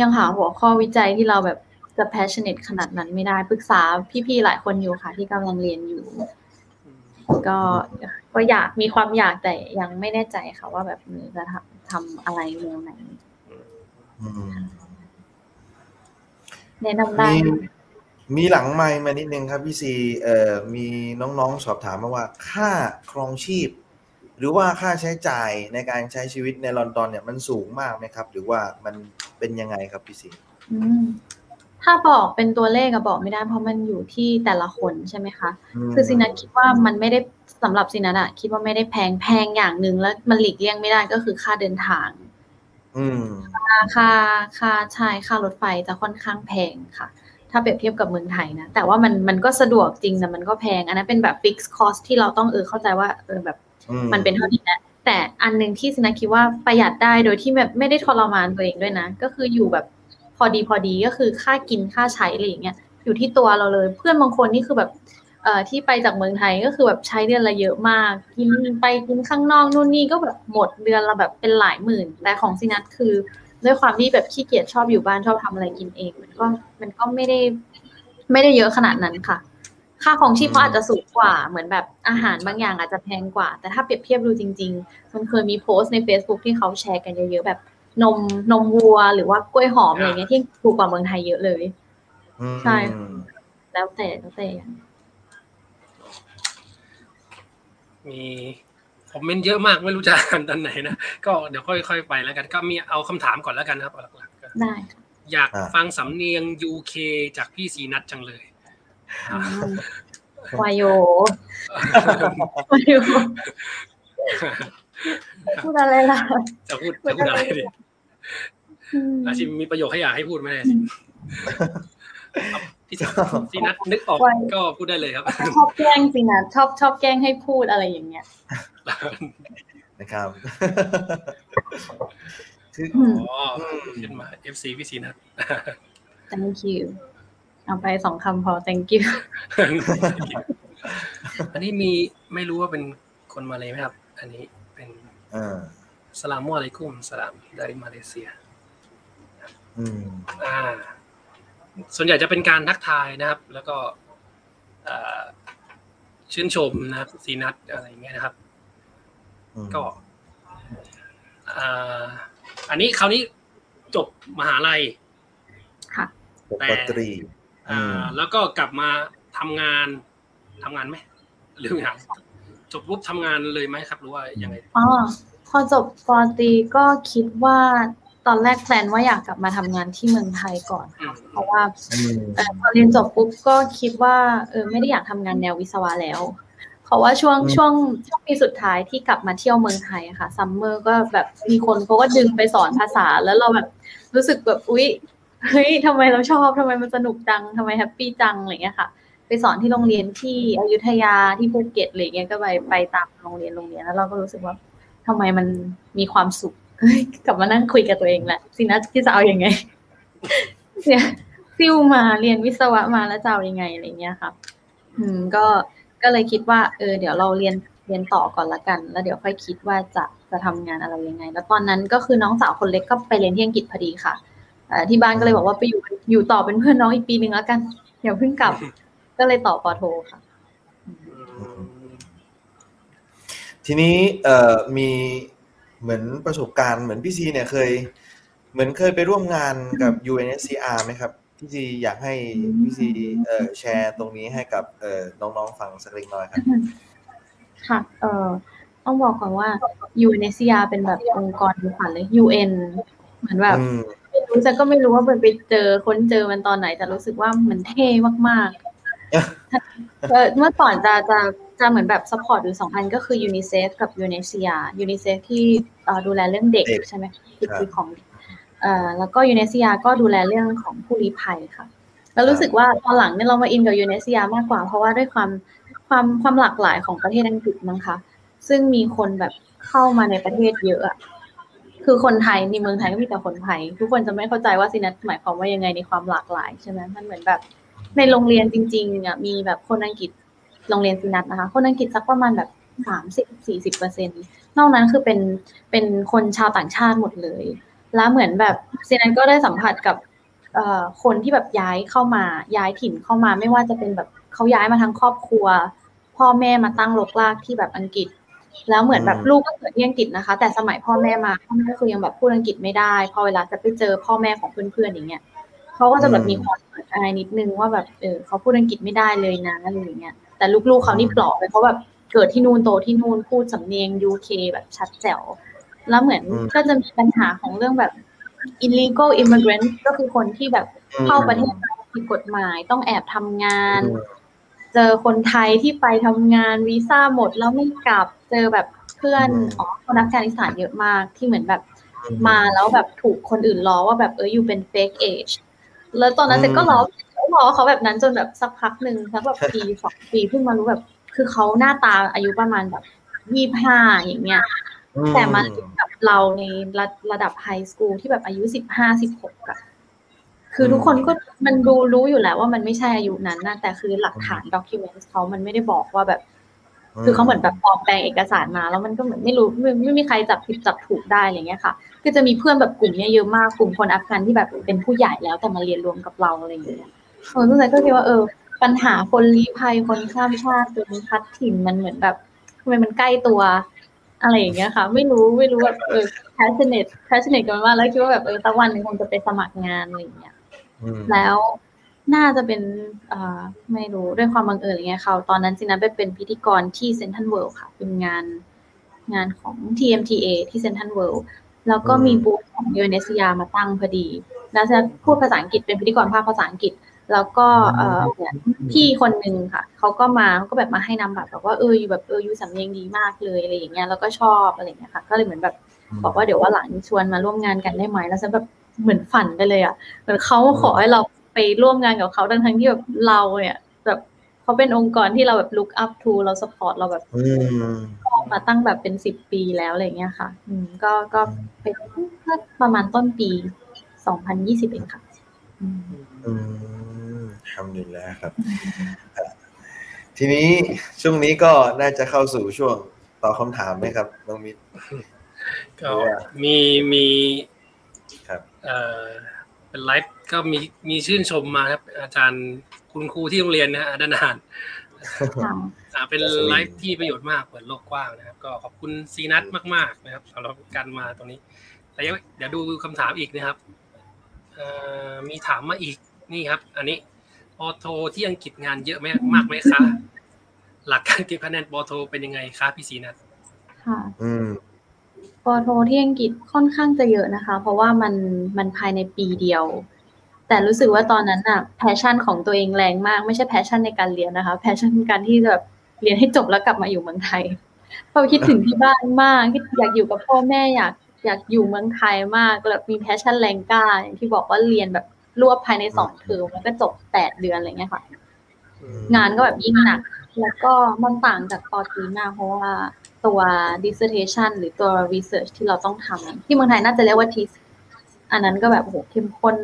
ยังหาหัวข้อวิจัยที่เราแบบจะ passionate ขนาดนั้นไม่ได้ปรึกษาพี่ๆหลายคนอยู่ค่ะ ที่กำลังเรียนอยู่ ก็ก็อยากมีความอยากแต่ยังไม่แน่ใจค่ะ ว่าแบบหนูจะทำทำอะไรแนวไหนอืมแนะนำได้ มีมีหลังไมค์มานิดนึงครับพี่ซีเอ่อมีน้องๆสอบถามมาว่าค่าครองชีพ หรือว่าค่าใช้จ่ายในการใช้ชีวิตในลอนดอนเนี่ยมันสูงมากไหมครับ หรือว่ามันเป็นยังไงครับพี่ซีอืมถ้าบอกเป็นตัวเลขอะบอกไม่ได้เพราะมันอยู่ที่แต่ละคนใช่ไหมคะมคือซินัทคิดว่ามันไม่ได้สำหรับซินัทอะคิดว่าไม่ได้แพงแพงอย่างหนึ่งแล้วมันหลีกเลี่ยงไม่ได้ก็คือค่าเดินทางอืมค่าค่าค่าใช่ค่ารถไฟจะค่อนข้างแพงค่ะ ถ้าเปรียบเทียบกับเมืองไทยนะ แต่ว่ามันมันก็สะดวกจริงแต่มันก็แพง อันนั้นเป็นแบบ fixed cost ที่เราต้องเออเข้าใจว่าเออแบบอืมันเป็นเท่านี้นะแต่อันหนึ่งที่ซินาคิดว่าประหยัดได้โดยที่แบบไม่ได้ทรมานตัวเองด้วยนะ ก็คืออยู่แบบพอดีพอดีก็คือค่ากินค่าใช้อะไรอย่างเงี้ยอยู่ที่ตัวเราเลย เพื่อนบางคนนี่คือแบบเอ่อที่ไปจากเมืองไทยก็คือแบบใช้เดือนละเยอะมาก กินไปกินข้างนอกนู่นนี่ก็แบบหมดเดือนละแบบเป็นหลายหมื่น แต่ของซินัทคือ ด้วยความที่แบบขี้เกียจชอบอยู่บ้านชอบทำอะไรกินเอง มันก็มันก็ไม่ได้ ไม่ได้เยอะขนาดนั้นค่ะ ค่าของชีพเขาอาจจะสูงกว่า เหมือนแบบอาหารบางอย่างอาจจะแพงกว่า แต่ถ้าเปรียบเทียบดูจริงๆมันเคยมีโพสต์ใน Facebook ที่เขาแชร์กันเยอะๆแบบนมนมวัวหรือว่ากล้วยหอมอะไรเงี้ยที่ถูกกว่าเมืองไทยเยอะเลยอืมใช่แล้วแต่แล้วแต่มี คอมเมนต์เยอะมากไม่รู้จะอ่านตอนไหนนะก็เดี๋ยวค่อยๆไปแล้วกัน ก็มีเอาคำถามก่อนแล้วกันนะครับเอาหลักๆก็ได้ค่ะอยากฟังสำเนียง UK จากพี่สีนัทจังเลยอืมวายโยวายโยพูดอะไรล่ะจะพูดจะพูดอะไรดิอืมอาชิมมีประโยคให้อยากให้พูดไหมเนี่ย พี่สีนัทนึกออกก็พูดได้เลยครับ ชอบแกล้งสินะชอบชอบแกล้งให้พูดอะไรอย่างเงี้ยนะครับคืออืมอ๋อขึ้นมา FC พี่สีนัท thank you เอาไปสองคำพอ thank you อันนี้มีไม่รู้ว่าเป็นคนมาเลยไหมครับ อันนี้เป็นเออสลามอะลัยกุมสลาม dari มาเลเซีย อืมอ่า ส่วนใหญ่จะเป็นการทักทายนะครับ แล้วก็เอ่อชื่นชมนะครับซีนัทอะไรอย่างเงี้ยนะครับอืมก็อ่าอันนี้คราวนี้จบมหาลัยค่ะปกตรีอ่าแล้วก็กลับมาทำงานทำงานไหมหรือยังจบปุ๊บทำงานเลยไหมครับหรือว่ายังไงอ๋อพอจบปอตรีก็คิดว่า ตอนแรกแพลนว่าอยากกลับมาทำงานที่เมืองไทยก่อนอืมเพราะว่าอืมเอ่อพอเรียนจบปุ๊บก็คิดว่าเออไม่ได้อยากทำงานแนววิศวะแล้ว เพราะว่าช่วงอืมช่วงช่วงปีสุดท้ายที่กลับมาเที่ยวเมืองไทยอะค่ะ summer ก็แบบมีคนเขาก็ดึงไปสอนภาษาแล้วเราแบบรู้สึกแบบอุ๊ยเฮ้ยทำไมเราชอบทำไมมันสนุกจังทำไม happy จังอะไรเงี้ยค่ะ ไปสอนที่โรงเรียนที่อยุธยาที่ภูเก็ตอะไรเงี้ยก็ไปไปตามโรงเรียนโรงเรียนแล้วเราก็รู้สึกว่าทำไมมันมีความสุขเฮ้ย กลับมานั่งคุยกับตัวเองแหละสินะที่จะเอาอยัางไงเนี่ยซิ่วมาเรียนวิศวะมาแล้วจะเอายังไงอะไรเงี้ยครับอืมก็ก็เลยคิดว่า เออ เดี๋ยวเราเรียนเรียนต่อก่อนละกัน แล้วเดี๋ยวค่อยคิดว่าจะจะทำงานอะไรยังไง แล้วตอนนั้นก็คือน้องสาวคนเล็กก็ไปเรียนที่อังกฤษพอดีค่ะเอ่อที่บ้านก็เลยบอกว่าไปอยู่อยู่ต่อเป็นเพื่อนน้องอีกปีหนึ่งแล้วกันอย่าเพิ่งกลับ ก็เลยต่อปอโทค่ะ ทีนี้เอ่อมี เหมือนประสบการณ์เหมือนพี่ซีเนี่ยเคย เหมือนเคยไปร่วมงานกับ UNSCR ไหมครับพี่ซีอยากให้พี่ซีเอ่อแชร์ตรงนี้ให้กับเอ่อน้องๆฟังสักเล็กน้อยครับ ค่ะ เอ่อต้องบอกก่อนว่า UNHCR เป็นแบบองค์กรในฝันเลย UN เหมือนแบบอืมไม่รู้จะก็ไม่รู้ว่ามันไปเจอค้นเจอมันตอนไหนแต่รู้สึกว่ามันเท่มากๆเออเมื่อก่อนจะจะ จะเหมือนแบบ support อยู่สองอันก็คือ UNICEF กับ UNHCR UNICEF ที่เอ่อดูแลเรื่องเด็กเด็กใช่ไหมสิทธิของเด็กเอ่อแล้วก็ UNHCR ก็ดูแลเรื่องของผู้ลี้ภัยค่ะ แล้วรู้สึกว่าตอนหลังเนี่ยเรามาอินกับ UNHCR มากกว่า เพราะว่าด้วยความความความหลากหลายของประเทศอังกฤษมั้งคะซึ่งมีคนแบบเข้ามาในประเทศเยอะอะคือคนไทยในเมืองไทยก็มีแต่คนไทย ทุกคนจะไม่เข้าใจว่าซินัทหมายความว่ายังไงในความหลากหลายใช่ไหมมันเหมือนแบบในโรงเรียนจริงๆอะมีแบบคนอังกฤษ โรงเรียนซินัทนะคะ คนอังกฤษสักประมาณแบบสามสิบสี่สิบเปอร์เซ็นนอกนั้นคือเป็นเป็นคนชาวต่างชาติหมดเลย แล้วเหมือนแบบซินัทก็ได้สัมผัสกับเอ่อคนที่แบบย้ายเข้ามาย้ายถิ่นเข้ามา ไม่ว่าจะเป็นแบบเขาย้ายมาทั้งครอบครัว พ่อแม่มาตั้งรกรากที่แบบอังกฤษ แล้วเหมือนแบบอืมลูกก็เกิดที่อังกฤษนะคะ แต่สมัยพ่อแม่มาพ่อแม่ก็คือยังแบบพูดอังกฤษไม่ได้ พอเวลาจะไปเจอพ่อแม่ของเพื่อนๆอย่างเงี้ยเขาก็จะแบบมีความเขินอายนิดนึงว่าแบบเออเขาพูดอังกฤษไม่ได้เลยนะอะไรอย่างเงี้ย แต่ลูกๆเขานี่ปลอบเลยเพราะแบบเกิดที่นู่นโตที่นู่นพูดสำเนียง UK แบบชัดแจ๋วแล้วเหมือนอืมก็จะมีปัญหาของเรื่องแบบ illegal immigrant ก็คือคนที่แบบเข้าประเทศไทยผิดกฎหมายต้องแอบทำงานอืมเจอคนไทยที่ไปทำงานวีซ่าหมดแล้วไม่กลับเจอแบบเพื่อนอืมอ๋อคนอัฟกานิสถานเยอะมากที่เหมือนแบบมาแล้วแบบถูกคนอื่นล้อว่าแบบเอออยู่เป็น fake age แล้วตอนนั้นเสร็จก็ล้อ ก็ล้อเขาแบบนั้นจนแบบสักพักหนึ่งสักแบบปีสองปีเพิ่งมารู้แบบ คือเขาหน้าตาอายุประมาณแบบยี่ห้าอย่างเงี้ย แต่มาเรียนกับเราในระระดับไฮสคูลที่แบบอายุสิบห้าสิบหกอะคือทุกคนก็มันดูรู้อยู่แล้วว่ามันไม่ใช่อายุนั้นนะแต่คือหลักฐานด็อกิเมนต์เขามันไม่ได้บอกว่าแบบ คือเขาเหมือนแบบปลอมแปลงเอกสารมาแล้วมันก็เหมือนไม่รู้ไม่ไม่มีใครจับผิดจับถูกได้อะไรเงี้ยค่ะ ก็จะมีเพื่อนแบบกลุ่มเนี้ยเยอะมากกลุ่มคนอัฟกันที่แบบเป็นผู้ใหญ่แล้วแต่มาเรียนรวมกับเราอะไรอย่างเงี้ย เออตั้งแต่ก็คิดว่าเออ ปัญหาคนลี้ภัยคนข้ามชาติจนพัดถิ่นมันเหมือนแบบทำไมมันใกล้ตัว อะไรอย่างเงี้ยค่ะ ไม่รู้ไม่รู้แบบเออ passionate passionate กันมากแล้วคิดว่าแบบเออสักวันหนึ่งคงจะไปสมัครงานอะไรอย่างเงี้ยอืมแล้วน่าจะเป็นอ่าไม่รู้ด้วยความบังเอิญอะไรเงี้ยเขาตอนนั้นสินะไปเป็นพิธีกรที่เซนทันเวิลด์ค่ะ เป็นงานงานของ TMTA ที่เซนทันเวิลด์แล้วก็มีบูธของ u n s c r มาตั้งพอดีแล้วจะพูดภาษาอังกฤษเป็นพิธีกรภาคภาษาอังกฤษ แล้วก็เออเหมือนพี่คนหนึ่งค่ะเขาก็มาเขาก็แบบมาให้นำบัตรบอกว่าเอออยู่แบบเอออยู่สำเนียงดีมากเลยอะไรอย่างเงี้ยแล้วก็ชอบอะไรอย่างเงี้ยค่ะก็เลยเหมือนแบบบอกว่าเดี๋ยวว่าหลังชวนมาร่วมงานกันได้ไหมแล้วฉันแบบเหมือนฝันไปเลยอะเหมือนเขาขอให้เราไปร่วมงานกับเขาทั้งทั้งๆที่แบบเราเนี่ยแบบเขาเป็นองค์กรที่เราแบบ look up to เรา support เราแบบอืมมาตั้งแบบเป็นสิบปีแล้วอะไรเงี้ยค่ะ อืม ก็ก็เป็นเมื่อประมาณต้นปี2020เองค่ะ อืมอืม ทำอยู่แล้วครับอะทีนี้ช่วงนี้ก็น่าจะเข้าสู่ช่วงตอบคำถามไหมครับน้องมิตรก็มีมีครับเอ่อเป็นไลฟ์ก็มีมีชื่นชมมาครับ อาจารย์คุณครูที่โรงเรียนนะฮะด้านอาหารค่ะอ่าเป็นไลฟ์ที่ประโยชน์มากเปิดโลกกว้างนะครับ ก็ขอบคุณซีนัทมากๆนะครับสำหรับการมาตรงนี้แต่ยังเดี๋ยวดูคำถามอีกนะครับเอ่อมีถามมาอีกนี่ครับ อันนี้ ออโทที่อังกฤษงานเยอะไหมมากไหมคะ หลักการเก็บคะแนนปอโทเป็นยังไงครับพี่สีนัทค่ะอืมปอโทที่อังกฤษค่อนข้างจะเยอะนะคะ เพราะว่ามันมันภายในปีเดียว แต่รู้สึกว่าตอนนั้นอะ passion ของตัวเองแรงมากไม่ใช่ passion ในการเรียนนะคะ passion การที่จะแบบเรียนให้จบแล้วกลับมาอยู่เมืองไทยเพราะคิดถึงที่บ้านมากคิดอยากอยู่กับพ่อแม่อยากอยากอยู่เมืองไทยมากแบบมี passion แรงกล้าอย่างที่บอกว่าเรียนแบบ รวบภายในสองเทอมแล้วก็จบแปดเดือนอะไรเงี้ยค่ะ งานก็แบบยิ่งหนัก แล้วก็มันต่างจากปอตรีมากเพราะว่าตัว dissertation หรือตัว research ที่เราต้องทำที่เมืองไทยน่าจะเรียกว่า thesis อันนั้นก็แบบโอ้โหเข้มข้น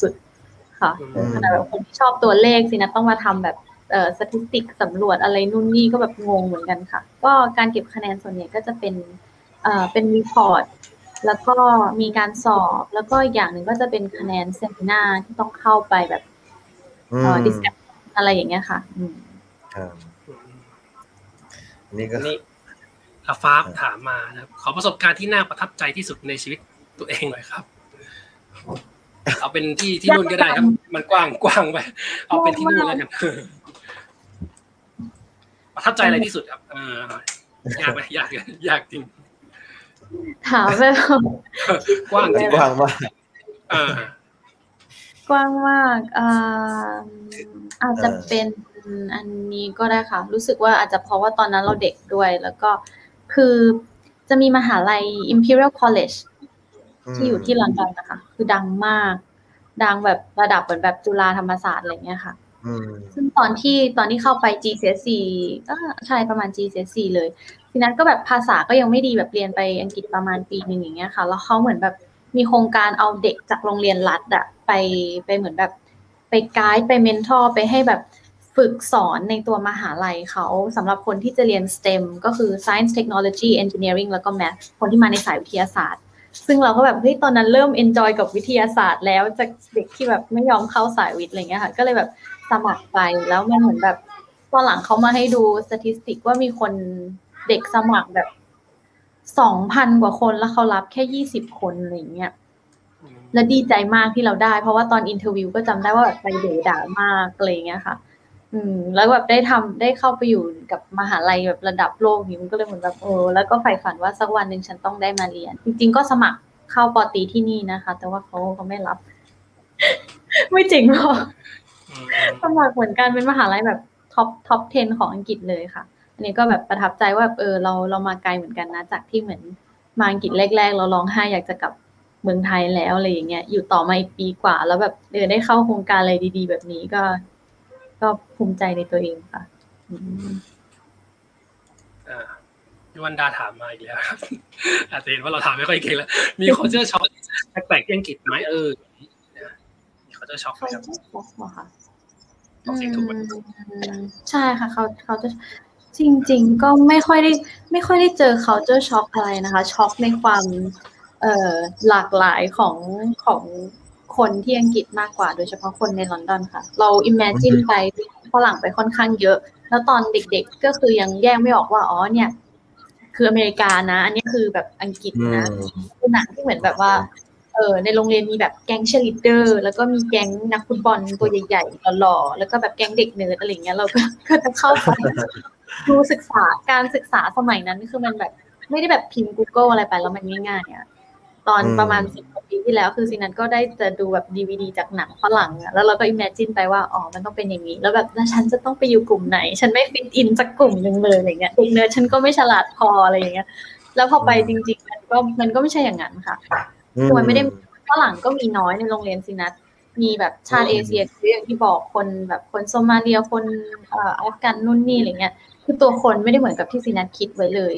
สุดๆ ค่ะอืมขนาดแบบคนที่ชอบตัวเลขซีนัทต้องมาทำแบบเอ่อสถิติสำรวจอะไรนู่นนี่ก็แบบงงเหมือนกันค่ะ ก็การเก็บคะแนนส่วนใหญ่ก็จะเป็นเอ่อเป็น report แล้วก็มีการสอบแล้วก็อีกอย่างหนึ่งก็จะเป็นคะแนน seminar ที่ต้องเข้าไปแบบอืเอ่อมดิสคัอะไรอย่างเงี้ยค่ะ อืมครับอันนี่ก็นี่อาฟ้าถามมานะครับ ขอประสบการณ์ที่น่าประทับใจที่สุดในชีวิตตัวเองหน่อยครับ เอาเป็นที่ที่นู่นก็ได้ครับ มันกว้างกว้างไปเอาเป็นที่นู่นแล้วกันประทับใจอะไรที่สุดครับเออยากไหมยากยากจริง ถามแบบกว้างจริงกว้างมากเออกว้างมากอ่าอาจจะเป็นอันนี้ก็ได้ค่ะ รู้สึกว่าอาจจะเพราะว่าตอนนั้นเราเด็กด้วย แล้วก็คือจะมีมหาลัย Imperial College ที่อยู่ที่ลอนดอนนะคะ คือดังมาก ดังแบบระดับเหมือนแบบจุฬาธรรมศาสตร์อะไรเงี้ยค่ะอืมซึ่งตอนที่ตอนที่เข้าไป GCSE ก็ใช่ประมาณ GCSE เลย ทีนั้นก็แบบภาษาก็ยังไม่ดีแบบเรียนไปอังกฤษประมาณปีหนึ่งอย่างเงี้ยค่ะ แล้วเขาเหมือนแบบมีโครงการเอาเด็กจากโรงเรียนรัฐอะไปไปเหมือนแบบไปไกด์ไปเมนทอร์ไปให้แบบฝึกสอนในตัวมหาลัยเขาสำหรับคนที่จะเรียน STEM ก็คือ Science Technology Engineering แล้วก็ Math คนที่มาในสายวิทยาศาสตร์ ซึ่งเราก็แบบเฮ้ยตอนนั้นเริ่ม enjoy กับวิทยาศาสตร์ แล้วจากเด็กที่แบบไม่ยอมเข้าสายวิทย์อะไรเงี้ยค่ะ ก็เลยแบบสมัครไปแล้วมันเหมือนแบบตอนหลังเขามาให้ดูสถิติว่ามีคน เด็กสมัครแบบสองพันกว่าคนแล้วเขารับแค่ยี่สิบคนอะไรเงี้ยแล้วดีใจมากที่เราได้ เพราะว่าตอนอินเทอร์วิวก็จำได้ว่าแบบไปเดด่ามากอะไรเงี้ยค่ะ อืม แล้วแบบได้ทำได้เข้าไปอยู่กับมหาลัยแบบระดับโลกนี้มันก็เลยเหมือนแบบเออแล้วก็ใฝ่ฝันว่าสักวันหนึ่งฉันต้องได้มาเรียน จริง ๆ ก็สมัครเข้าปอตรีที่นี่นะคะ แต่ว่าเขาเขาไม่รับ ไม่จริงหรอกอืมสมัครเหมือนกันเป็นมหาลัยแบบtop top 10 ของอังกฤษเลยค่ะ อันนี้ก็แบบประทับใจว่าแบบเออเราเรามาไกลเหมือนกันนะ จากที่เหมือนมาอังกฤษแรก ๆ เราร้องไห้อยากจะกลับเมืองไทยแล้วอะไรอย่างเงี้ยอยู่ต่อมาอีกปีกว่า แล้วแบบเออได้เข้าโครงการอะไรดี ๆ แบบนี้ก็ ก็ภูมิใจในตัวเองค่ะอืมอ่าพี่วันดาถามมาอีกแล้วครับอาจจะเห็นว่าเราถามไม่ค่อยเก่งแล้ว มี culture shock แปลกๆที่อังกฤษไหมเออมี culture shock ไหมเขาครับจะช็อกเหรอคะออกเสียงถูกไหมอืมใช่ค่ะเขาเขาจะ จริง ๆ ก็ไม่ค่อยได้ไม่ค่อยได้เจอ culture shock อะไรนะคะ ช็อกในความเอ่อหลากหลายของของคนที่อังกฤษมากกว่า โดยเฉพาะคนในลอนดอนค่ะ เรา imagine ไปฝรั่งไปค่อนข้างเยอะ แล้วตอนเด็กๆ ก็คือยังแยกไม่ออกว่า อ๋อเนี่ย คืออเมริกานะ อันนี้คือแบบอังกฤษอืนะมคือหนังที่เหมือนแบบว่าเออในโรงเรียนมีแบบแก๊งเชลิเดอร์ แล้วก็มีแก๊งนักฟุตบอลตัวใหญ่ๆหล่อๆแล้วก็แบบแก๊งเด็กเนิร์ดอะไรเงี้ยเราก็ก็จะเข้าไป ดูศึกษาการศึกษาสมัยนั้นคือมันแบบ ไม่ได้แบบพิมพ์ Google อะไรไปแล้วมันง่ายๆอะตอนอืมประมาณสิบกว่าปีที่แล้ว คือซีนัทก็ได้จะดูแบบดีวีดีจากหนังฝรั่งอะแล้วเราก็ imagine ไปว่าอ๋อมันต้องเป็นอย่างนี้ แล้วแบบแล้วฉันจะต้องไปอยู่กลุ่มไหน ฉันไม่ fit in สักกลุ่มหนึ่งเลยอะไรเงี้ยเด็กเนิร์ดฉันก็ไม่ฉลาดพออะไรอย่างเงี้ย แล้วพอไปจริง ๆ มันก็มันก็ไม่ใช่อย่างนั้นค่ะคือมันไม่ได้ฝรั่งก็มีน้อยในโรงเรียนสินัทมีแบบชาติอืเอมเชียคืออย่างที่บอกคนแบบคนโซมาเลียคนเอ่ออัฟกันนู่นนี่อะไรเงี้ย คือตัวคนไม่ได้เหมือนกับที่สินัทคิดไว้เลย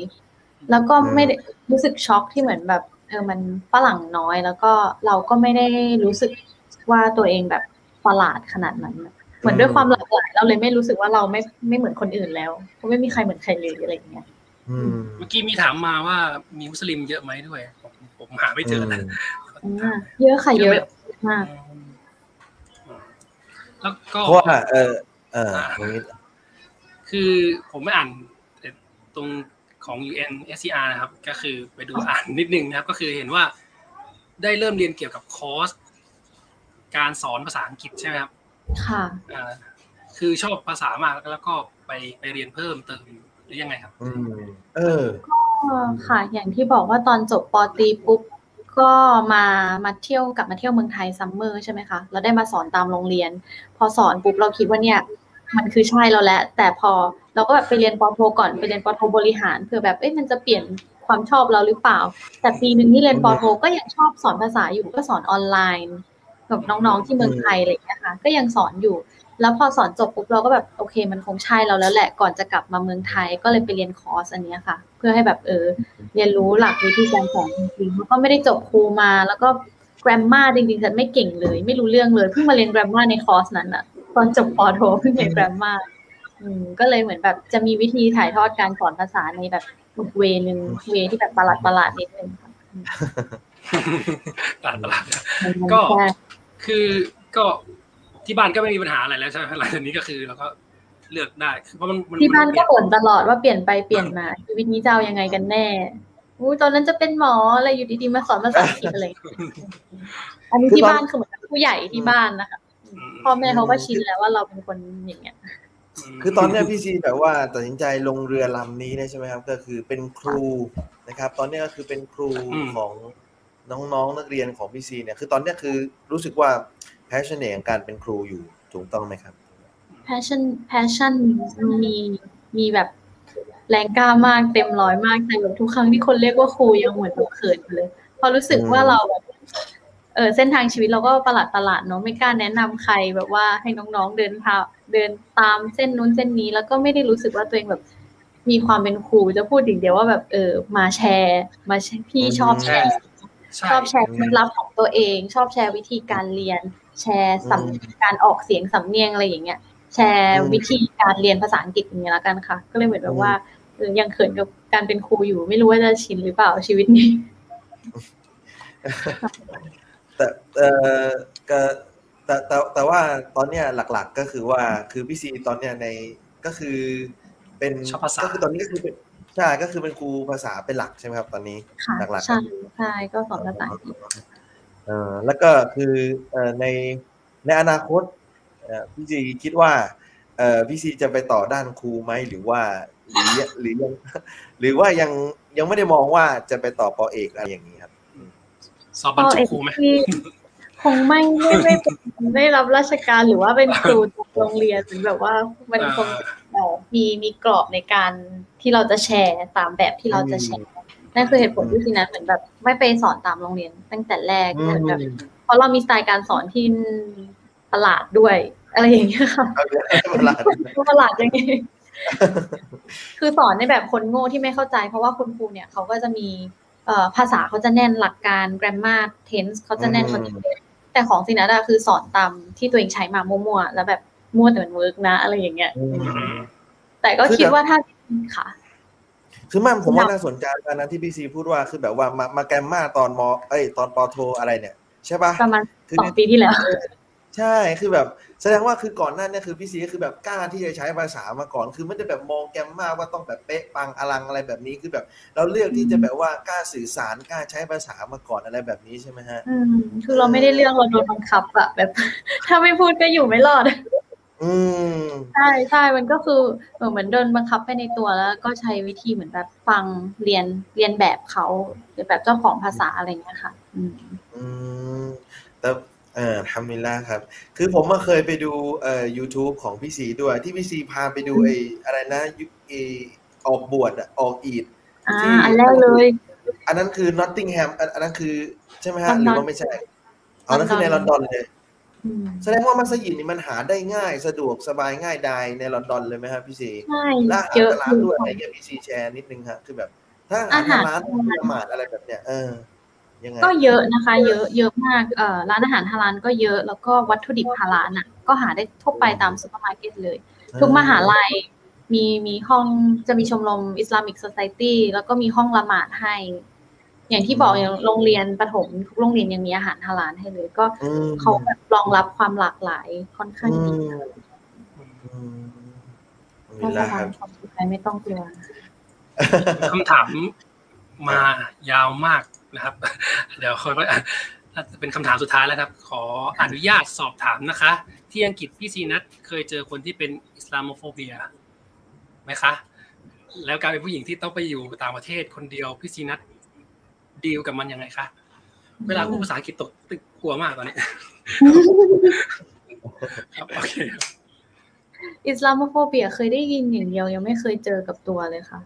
แล้วก็ไม่ได้รู้สึกช็อกที่เหมือนแบบเออมันฝรั่งน้อย แล้วก็เราก็ไม่ได้รู้สึกว่าตัวเองแบบประหลาดขนาดนั้นน่ะเหมือนด้วยความหลากหลายเราเลยไม่รู้สึกว่าเราไม่ไม่เหมือนคนอื่นแล้วเพราะไม่มีใครเหมือนใครเลยอะไรอย่างเงี้ยอืมเมื่อกี้มีถามมาว่ามีมุสลิมเยอะไหมด้วย ผมผมหาไม่เจอนะอ่าเยอะค่ะเยอะมากแล้วก็เพราะว่าเออเออตรงนี้ คือผมไม่อ่านตรงของ UN SCR นะครับ ก็คือไปดูอ่านนิดนึงนะครับ ก็คือเห็นว่าได้เริ่มเรียนเกี่ยวกับคอร์สการสอนภาษาอังกฤษใช่ไหมครับ ค่ะอ่าคือชอบภาษามากแล้วก็ไปไปเรียนเพิ่มเติมหรือยังไงครับ อืมเออก็ค่ะ อย่างที่บอกว่าตอนจบปอตรีปุ๊บก็มามาเที่ยวกลับมาเที่ยวเมืองไทยซัมเมอร์ใช่ไหมคะเราได้มาสอนตามโรงเรียน พอสอนปุ๊บเราคิดว่าเนี่ย มันคือใช่เราแล้วแต่พอเราก็แบบไปเรียนปอโทก่อนไปเรียนปอโทบริหารเผื่อแบบเอ้ยมันจะเปลี่ยนความชอบเราหรือเปล่า แต่ปีหนึ่งที่เรียนปอโทก็ยังชอบสอนภาษาอยู่ก็สอนออนไลน์กับน้องๆที่เมืองไทยอะไรอย่างเงี้ยค่ะก็ยังสอนอยู่ แล้วพอสอนจบปุ๊บเราก็แบบโอเค มันคงใช่เราแล้วแหละก่อนจะกลับมาเมืองไทยก็เลยไปเรียนคอร์สอันเนี้ยค่ะ เพื่อให้แบบเออเรียนรู้หลักวิธีการสอนจริงๆแล้วก็ไม่ได้จบครูมา แล้วก็ grammar จริงๆฉันไม่เก่งเลย ไม่รู้เรื่องเลยเพิ่งมาเรียน grammar ในคอร์สนั้นอะ ตอนจบปอโทเพิ่งเรียน grammar อืมก็เลยเหมือนแบบจะมีวิธีถ่ายทอดการสอนภาษาในแบบอีกเวนึงเวที่แบบประหลาดประหลาดๆนิดนึงค่ะอืมตลาดตลาดมันก็ใช่คือก็ที่บ้านก็ไม่มีปัญหาอะไรแล้วใช่ไหมหลังจากนี้ก็คือเราก็เลือกได้คือเพราะมันมัที่บ้านก็เปลี่ยบ่นตลอดว่าเปลี่ยนไปเปลี่ยนมาชีวิตนี้จะเอายังไงกันแน่อู้ตอนนั้นจะเป็นหมออะไรอยู่ดีๆมาสอนภาษาอังกฤษอะไรอย่างเงี้ยอันนี้ที่บ้านคือเหมือนกับผู้ใหญ่ที่บ้านนะคะม พ่อแม่เขาก็ชินแล้วว่าเราเป็นคนอย่างเงี้ยมคือตอนเนี้ยพี่ซีแบบว่าตัดสินใจลงเรือลำนี้เนี่ยใช่ไหมครับ ก็คือเป็นครูนะครับ ตอนเนี้ยก็คือเป็นครูของน้องๆนักเรียนของพี่ซีเนี่ยคือตอนเนี้ยคือรู้สึกว่าแพชชั่นในการเป็นครูอยู่ถูกต้องไหมครับ passion passion มีมีแบบแรงกล้ามากเต็มร้อยมากแต่แบบทุกครั้งที่คนเรียกว่าครูยังเหมือนแบบเขินอยู่เลยเพอรู้สึกว่าเราแบบ เออเส้นทางชีวิตเราก็ประหลาดประหลาดๆเนาะไม่กล้าแนะนำใครแบบว่าให้น้องๆเดินทางเดินตามเส้นนู้นเส้นนี้แล้วก็ไม่ได้รู้สึกว่าตัวเองแบบ มีความเป็นครูจะพูดอย่างเดียวว่าแบบเออมาแชร์มาแชร์พี่ชอบแชร์ใช่ชอบแชร์เคล็ดลับของตัวเอง ชอบแชร์วิธีการเรียน แชร์สำการออกเสียงสำเนียงอะไรอย่างเงี้ย แชร์วิธีการเรียนภาษาอังกฤษอย่างเงี้ยแล้วกันค่ะ ก็เลยเหมือนแบบว่าเออยังเขินกับการเป็นครูอยู่ ไม่รู้ว่าจะชินหรือเปล่าชีวิตนี้ แต่เออก็แต่แต่แต่ว่าตอนเนี้ยหลักๆก็คือว่าคือพี่ซีตอนเนี้ยในก็คือเป็นชอบภาษาก็คือตอนนี้ก็คือเป็นใช่ก็คือเป็นครูภาษาเป็นหลักใช่ไหมครับตอนนี้ค่ะหลักๆใช่ใช่ก็สอนภาษาอังกฤษเออแล้วก็คือเอ่อในในอนาคตเอ่อพี่ซีคิดว่าเอ่อพี่ซีจะไปต่อด้านครูไหมหรือว่าหรือหรือยังหรือว่ายังยังไม่ได้มองว่าจะไปต่อปอเอกอะไรอย่างนี้ครับ สอบบรรจุครูไหมที่คงไม่ไม่ไม่เป็นได้รับราชการหรือว่าเป็นครูจากโรงเรียนหรือแบบว่ามันคงเอ่อมีมีกรอบในการที่เราจะแชร์ตามแบบที่เราจะแชร์นั่นคือเหตุผลที่ทีนั้นเหมือนแบบ ไม่ไปสอนตามโรงเรียนตั้งแต่แรกอืมเหมือนแบบเพราะเรามีสไตล์การสอนที่ประหลาดด้วย อะไรอย่างเงี้ยค่ะเวลาประหลาดยังไงคือสอนในแบบคนโง่ที่ไม่เข้าใจ เพราะว่าคุณครูเนี่ยเขาก็จะมีเอ่อ ภาษาเขาจะแน่นหลักการ grammar tense เขาจะแน่นอืมเขาจะเยอะแต่ของซีนัทอะคือสอนตามที่ตัวเองใช้มามั่วๆแล้วแบบมั่วแต่มัน work นะ อะไรอย่างเงี้ยอืมอืมแต่ก็คือคิดแบบว่าถ้าค่ะคือมันผมว่าน่าสนใจตอนนั้นที่พี่ซีพูดว่าคือแบบว่ามามา grammar ตอนมเอ้ยตอนปอโทอะไรเนี่ย ใช่ปะประมาณคือสองปีที่แล้ว ใช่คือแบบแสดงว่าคือก่อนหน้าเนี่ยคือพี่ซีก็คือแบบกล้าที่จะใช้ภาษามาก่อน คือไม่ได้แบบมองแกรมมาว่าต้องแบบเป๊ะปังอลังอะไรแบบนี้คือแบบ เราเลือกที่จะแบบว่ากล้าสื่อสารกล้าใช้ภาษามาก่อนอะไรแบบนี้ใช่ไหมฮะอืมคือเราไม่ได้เรื่องเราโดนบังคับอะแบบ ถ้าไม่พูดก็อยู่ไม่รอด อืมใช่ใช่มันก็คือเหมือนโดนบังคับไปในตัวแล้ว ก็ใช้วิธีเหมือนแบบฟังเรียนเรียนแบบเขาเรียนแบบเจ้าของภาษาอะไรอย่างเงี้ยค่ะ อืมอืมแต่เออทำมิลล่าครับ คือผมมาเคยไปดูเอ่อ YouTube ของพี่ซีด้วย ที่พี่ซีพาไปดูไอ้อะไรนะยุไอ้ออกบวชอะออกอีดอ่าที่อันแรกเลย อันนั้นคือ Nottingham อันอันนั้นคือ ใช่ไหมลฮะอนหดรืออนว่าไม่ใช่อ๋อนั่นคือในลอนดอนเลยอืมแสดงว่ามัสยิดนี่มันหาได้ง่ายสะดวกสบายง่ายดายในลอนดอนเลยไหมครับพี่ซีใช่และอาหารเยอะร้านด้วยอะไรเงี้ยพี่ซีแชร์นิดนึงครับคือแบบ ถ้าอาหารร้านละหมาดอะไรแบบเนี้ยเออ ยังไงก็เยอะนะคะ เยอะเยอะมากเอ่อร้านอาหารฮาลาลก็เยอะแล้วก็วัตถุดิบฮาลาลน่ะ ก็หาได้ทั่วไปตามซูเปอร์มาร์เก็ตเลย ทุกมหาลัยมีมีห้องจะมีชมรมอิสลามิก s ซ i ตี้แล้วก็มีห้องละหมาดให้ อย่างที่บอกอย่างโรงเรียนประถมทุกโรงเรียนยังมีอาหารฮาลาลให้เลย ก็อืมเขาแบบรองรับความหลากหลายค่อนข้างอืดีมอืมมิถ้าลจะล่าครับทำความสุขใจไม่ต้องกลัวคำถามมายาวมาก นะครับ เดี๋ยวค่อยๆเป็นคำถามสุดท้ายแล้วครับ ขออนุญาตสอบถามนะคะ ที่อังกฤษพี่ซีนัทเคยเจอคนที่เป็นอิสลามโฟเบียไหมคะ แล้วการเป็นผู้หญิงที่ต้องไปอยู่ต่างประเทศคนเดียวพี่ซีนัทดีลกับมันยังไงคะเวลาพูดภาษาอังกฤษตกตึกกลัวมากตอนนี้ครับโอเคอิสลามโฟเบียเคยได้ยินอย่างเดียวยังไม่เคยเจอกับตัวเลยค่ะ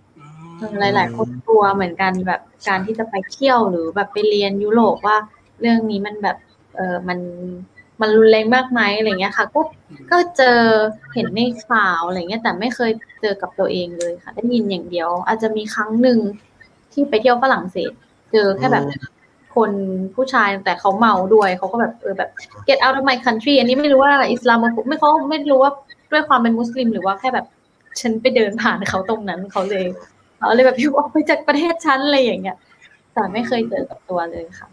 หลาย ๆ คนกลัวเหมือนกันแบบการที่จะไปเที่ยวหรือแบบไปเรียนยุโรปว่า เรื่องนี้มันแบบเออมันมันรุนแรงมากไหมอะไรเงี้ยค่ะ ก็ก็เจอเห็นในข่าวอะไรเงี้ย แต่ไม่เคยเจอกับตัวเองเลยค่ะ ได้ยินอย่างเดียว อาจจะมีครั้งหนึ่งที่ไปเที่ยวฝรั่งเศส เจอแค่แบบคนผู้ชายแต่เขาเมาด้วยเขาก็แบบเออแบบ get out of my country อันนี้ไม่รู้ว่าอิสลามไม่เขาไม่รู้ว่าด้วยความเป็นมุสลิม หรือว่าแค่แบบฉันไปเดินผ่านเขาตรงนั้นเขาเลย เขาเลยแบบอยู่ออกไปจากประเทศชั้นอะไรอย่างเงี้ยแต่ไม่เคยเจอกับตัวเลยค่ะ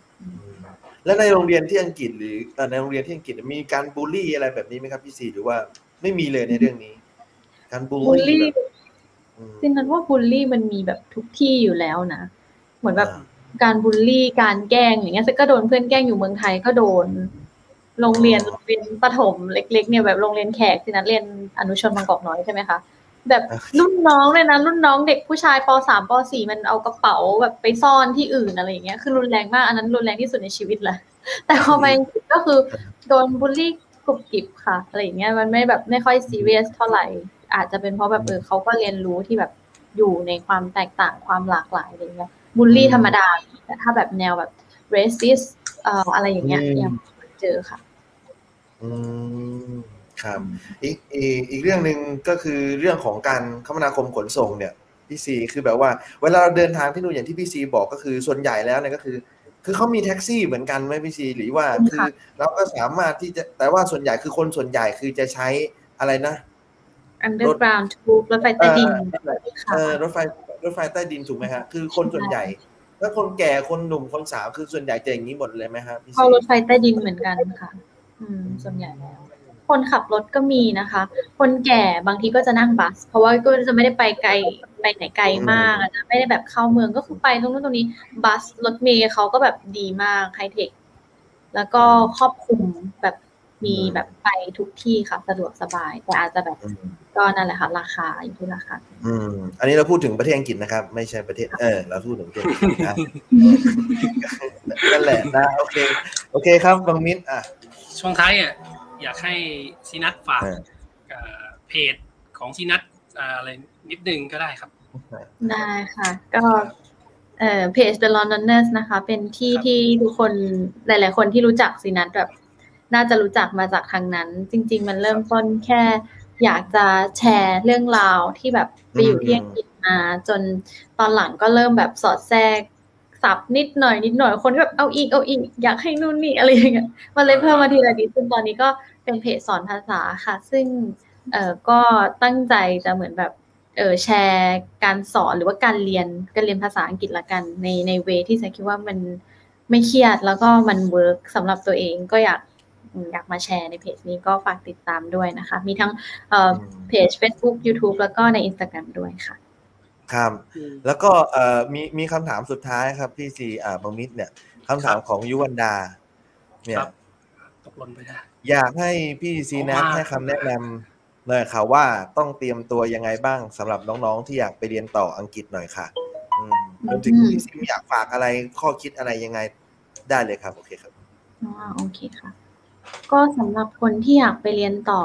แล้วในโรงเรียนที่อังกฤษหรือเอ่อในโรงเรียนที่อังกฤษมีการบูลลี่อะไรแบบนี้ไหมครับพี่ซีหรือว่าไม่มีเลยในเรื่องนี้ การบูลบูลลี่ลี่แบบอืมจริงๆนั้นว่าบูลลี่มันมีแบบทุกที่อยู่แล้วนะเหมือนแบบอ่าการบูลลี่การแกล้งอย่างเงี้ยก็โดนเพื่อนแกล้งอยู่เมืองไทยก็โดน โรงเรียนโรงเรียนประถมเล็ก ๆ เนี่ยแบบโรงเรียนแขกที่นัดเรียนอนุชนบางกอกน้อยใช่ไหมคะ แบบรุ่นน้องเลยนะรุ่นน้องเด็กผู้ชายปสามปสี่มันเอากระเป๋าแบบไปซ่อนที่อื่นอะไรอย่างเงี้ยคือรุนแรงมากอันนั้นรุนแรงที่สุดในชีวิตเลยแต่พอไปอังกฤษก็คือโดนบูลลี่กรุบกริบค่ะอะไรอย่างเงี้ยมันไม่แบบไม่ค่อยซีเรียสเท่าไหร่ อาจจะเป็นเพราะแบบเออเขาก็เรียนรู้ที่แบบอยู่ในความแตกต่างความหลากหลายอะไรเงี้ยบูลลี่ธรรมดาแต่ถ้าแบบแนวแบบ racist เอ่ออะไรอย่างเงี้ยยังไม่เคยเจอค่ะ อืม ครับอีกอีกอีกเรื่องหนึ่งก็คือเรื่องของการคมนาคมขนส่งเนี่ยพี่ซีคือแบบว่าเวลาเราเดินทางที่นู่นอย่างที่พี่ซีบอกก็คือส่วนใหญ่แล้วเนี่ยก็คือ คือเขามีแท็กซี่เหมือนกันไหมพี่ซีหรือว่ามีคือค่ะเราก็สามารถที่จะแต่ว่าส่วนใหญ่คือคนส่วนใหญ่คือจะใช้อะไรนะ underground tube รถไฟใต้ดินค่ะเออรถไฟรถไฟใต้ดินถูกไหมฮะคือคนส่วนใหญ่ถ้าคนแก่คนหนุ่มคนสาวคือส่วนใหญ่จะอย่างนี้หมดเลยไหมฮะพี่ซีเข้ารถไฟใต้ดินเหมือนกันค่ะ อืมส่วนใหญ่แล้ว คนขับรถก็มีนะคะ คนแก่บางทีก็จะนั่งบัส เพราะว่าก็จะไม่ได้ไปไกลไปไหนไกลมากอะนะไม่ได้แบบเข้าเมืองก็คือไปตรงนู้นตรงนี้ บัสรถเมล์เขาก็แบบดีมากไฮเทคแล้วก็ครอบคลุมแบบมีแบบไปทุกที่ค่ะสะดวกสบายแต่อาจจะแบบอืมก็นั่นแหละค่ะราคาอยู่ที่ราคาอืม อันนี้เราพูดถึงประเทศอังกฤษนะครับ ไม่ใช่ประเทศเออเราพูดถึงประเทศอังกฤษนะนั่นแหละนะโอเค โอเคครับบางมิ้นอะช่วงท้ายอะ อยากให้ซีนัทฝากเออเอ่อเพจของซีนัทเอ่ออะไรนิดนึงก็ได้ครับ ได้ค่ะ ก็เอ่อเพจ The Londoners นะคะ เป็นที่ครับที่ทุกคนหลาย ๆ คนที่รู้จักสินัทแบบ น่าจะรู้จักมาจากทางนั้น จริง ๆ มันเริ่มต้นแค่อยากจะแชร์เรื่องราวที่แบบไปอยู่ที่อังกฤษมา จนตอนหลังก็เริ่มแบบสอดแทรก สับนิดหน่อยนิดหน่อยคนก็แบบเอาอีกเอาอีกอยากให้นู่นนี่อะไรอย่างเงี้ยมันเลยเพิ่มมาทีละนิดจนตอนนี้ก็เป็นเพจสอนภาษาค่ะ ซึ่งเอ่อก็ตั้งใจจะเหมือนแบบเออแชร์การสอนหรือว่าการเรียนการเรียนภาษาอังกฤษละกัน ในใน way ที่ฉันคิดว่ามันไม่เครียดแล้วก็มัน work สำหรับตัวเองก็อยากอืมอยากมาแชร์ในเพจนี้ก็ฝากติดตามด้วยนะคะ มีทั้งเอ่อเพจ Facebook YouTube แล้วก็ใน Instagram ด้วยค่ะ ครับแล้วก็เอ่อมีมีคำถามสุดท้ายครับพี่ซีอ่าบางมิตรเนี่ยคำถามของยุวันดา เนี่ยครับตกหล่นไปได้อยากให้พี่ซีนัทขอบคุณมากให้คำแนะนำหน่อยค่ะว่าต้องเตรียมตัวยังไงบ้างสำหรับน้องๆที่อยากไปเรียนต่ออังกฤษหน่อยค่ะอืมรวมถึงอืมพี่ซีอยากฝากอะไรข้อคิดอะไรยังไงได้เลยครับโอเคครับอ๋อโอเคค่ะ ก็สำหรับคนที่อยากไปเรียนต่อ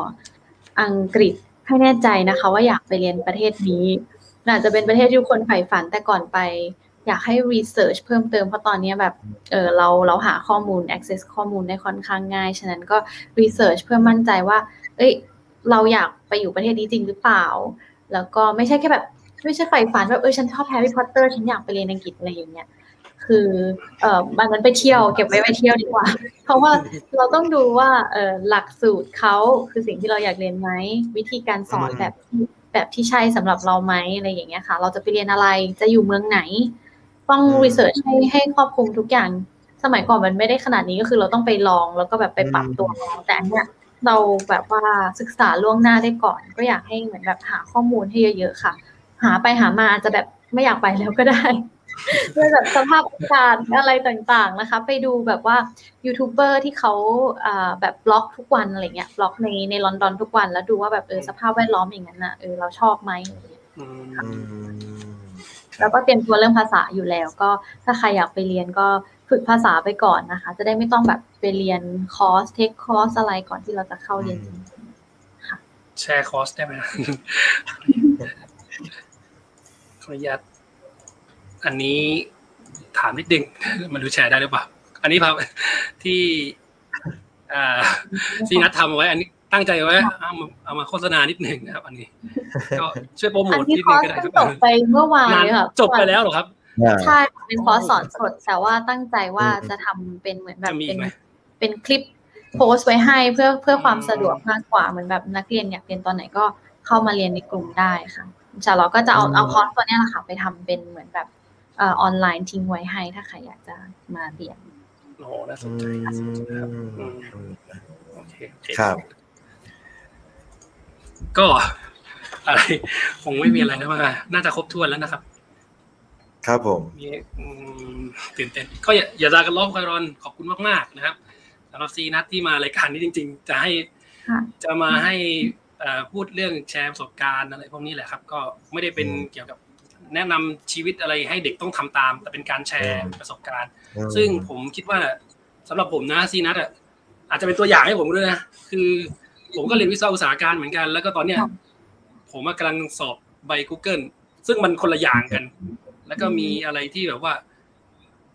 อังกฤษให้แน่ใจนะคะ ว่าอยากไปเรียนประเทศนี้ อาจจะเป็นประเทศที่ทุกคนใฝ่ฝันแต่ก่อนไป อยากให้ research เพิ่มเติมเพราะตอนนี้แบบเออเราเราหาข้อมูล access ข้อมูลได้ค่อนข้างง่าย ฉะนั้นก็ research เพื่อมั่นใจว่า เอ้ย เราอยากไปอยู่ประเทศนี้จริงหรือเปล่า แล้วก็ไม่ใช่แค่แบบไม่ใช่ใฝ่ฝันแบบเออฉันชอบแฮร์รี่พอตเตอร์ฉันอยากไปเรียนอังกฤษอะไรอย่างเงี้ยคือเอ่อมันมันไปเที่ยวเก็บไว้ไปเที่ยวดีกว่า เพราะว่าเราต้องดูว่าเออหลักสูตรเขาคือสิ่งที่เราอยากเรียนไหมวิธีการสอนแบบที่ แบบที่ใช่สำหรับเราไหมอะไรอย่างเงี้ยค่ะ เราจะไปเรียนอะไรจะอยู่เมืองไหน ต้อง research ให้ให้ครอบคลุมทุกอย่าง สมัยก่อนมันไม่ได้ขนาดนี้ก็คือเราต้องไปลองแล้วก็แบบไปปรับตัวเอาแต่อันเนี้ยเราแบบว่าศึกษาล่วงหน้าได้ก่อน ก็อยากให้เหมือนแบบหาข้อมูลให้เยอะ ๆ ค่ะ หาไปหามาอาจจะแบบไม่อยากไปแล้วก็ได้ ด้วยแบบสภาพอากาศอะไรต่างๆนะคะ ไปดูแบบว่ายูทูบเบอร์ที่เขาอ่าแบบ vlog ทุกวันอะไรเงี้ย vlog ในในลอนดอนทุกวันแล้วดูว่าแบบเออสภาพแวดล้อมอย่างนั้นน่ะเออเราชอบไหมอะไรเงี้ยอืมอืมแล้วก็เตรียมตัวเรื่องภาษาอยู่แล้ว ก็ถ้าใครอยากไปเรียนก็ฝึกภาษาไปก่อนนะคะ จะได้ไม่ต้องแบบไปเรียนคอร์ส take คอร์สอะไรก่อนที่เราจะเข้าเรียนจริงแชร์คอร์สได้ไหมขออนุญาต อันนี้ถามนิดนึงมันดูแชร์ได้หรือเปล่า อันนี้ครับที่อ่าซีนัททำเอาไว้ อันนี้ตั้งใจไว้เอามาเอามาโฆษณานิดนึงนะครับ อันนี้ ก็ช่วยโปรโมอันทนี้นิดคนึองร์สก็ได้คเพิ่รังบจบไปเมื่อวานนานเลยค่ะจบไปแล้วเหรอครับใช่เป็นคอร์สสอนสด แต่ว่าตั้งใจว่าอืมจะทำเป็นเหมือนแบบจะมีอีเป็กนไหมเป็นคลิปโพสต์ไว้ให้เพื่อเพื่อความอืมสะดวกมากกว่าเหมือนแบบนักเรียนอยากเรียนตอนไหนก็เข้ามาเรียนในกลุ่มได้ค่ะอินชาเราก็จะเอาอืมเอาคอร์สตัวเนี้ยแหละค่ะ ไปทำเป็นเหมือนแบบเอ่อออนไลน์ทิ้งไว้ให้ถ้าใครอยากจะมาเรียนโอ้โหน่าสอืนใจมอืมโอเคโอเคครับ ก็อะไรคงไม่มีอะไรแล้วมาน่าจะครบถ้วนแล้วนะครับ ครับผมมีอืมตื่นเต้นก็อย่าอย่าลากันล้อมคอยรอนขอบคุณมากๆนะครับสำหรับซีนัทที่มารายการนี้จริง ๆ จะให้ค่ะจะมาให้เอ่อพูดเรื่องแชร์ประสบการณ์อะไรพวกนี้แหละครับ ก็ไม่ได้เป็นอืมเกี่ยวกับ แนะนำชีวิตอะไรให้เด็กต้องทำตาม แต่เป็นการแชร์อืมประสบการณ์อืมซึ่งผมคิดว่าสำหรับผมนะซีนัทอะอาจจะเป็นตัวอย่างให้ผมด้วยนะคือ ผมก็เรียนวิศวะอุตสาหการเหมือนกัน แล้วก็ตอนเนี้ยครับผมกำลังสอบใบ Google ซึ่งมันคนละอย่างกัน แล้วก็มีอะไรที่แบบว่า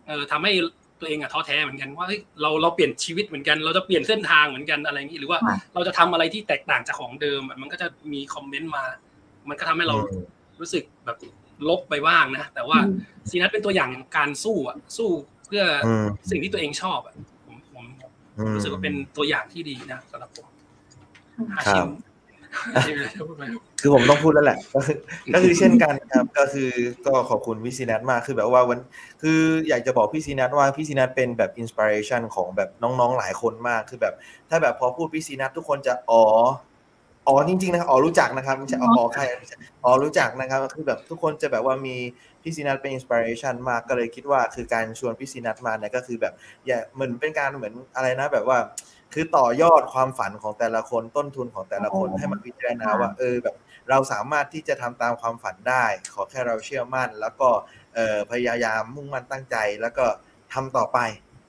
เออทำให้ตัวเองอะท้อแท้เหมือนกันว่าเฮ้ยเราเราเปลี่ยนชีวิตเหมือนกัน เราจะเปลี่ยนเส้นทางเหมือนกันอะไรอย่างนี้หรือว่าค่ะเราจะทำอะไรที่แตกต่างจากของเดิมอะมันก็จะมีคอมเมนต์มา มันก็ทำให้เราอืมรู้สึกแบบ ลบไปบ้างนะ แต่ว่าอืมซีนัทเป็นตัวอย่างของการสู้อะสู้เพื่อออืมสิ่งที่ตัวเองชอบอะผมผมผมอืมรู้สึกว่าเป็นตัวอย่างที่ดีนะสำหรับผมครัชิมฮาชิมเลยจะพูดไหมคือผมต้องพูดแล้วแหละก็คือก็คือเช่นกันครับ ก็คือก็ขอบคุณพี่ซีนัทมากคือแบบว่าวัน คืออยากจะบอกพี่ซีนัทว่าพี่ซีนัทเป็นแบบ inspiration ของแบบน้องๆหลายคนมากคือแบบ ถ้าแบบพอพูดพี่ซีนัททุกคนจะอ๋อ อ๋อจริงๆนะครับอ๋อรู้จักนะครับไม่ใช่อ๋ออ๋อใครไม่ใช่อ๋อรู้จักนะครับคือแบบทุกคนจะแบบว่ามีพี่ซีนัทเป็นอินสปิเรชันมากก็เลยคิดว่าคือการชวนพี่ซีนัทมาเนี่ยก็คือแบบอย่าเหมือนเป็นการเหมือนอะไรนะแบบว่า คือต่อยอดความฝันของแต่ละคนต้นทุนของแต่ละคนอ๋อให้มันพิจารณาว่าเออแบบเราสามารถที่จะทำตามความฝันได้ ขอแค่เราเชื่อมั่น แล้วก็เอ่อพยายามมุ่งมั่นตั้งใจแล้วก็ทำต่อไป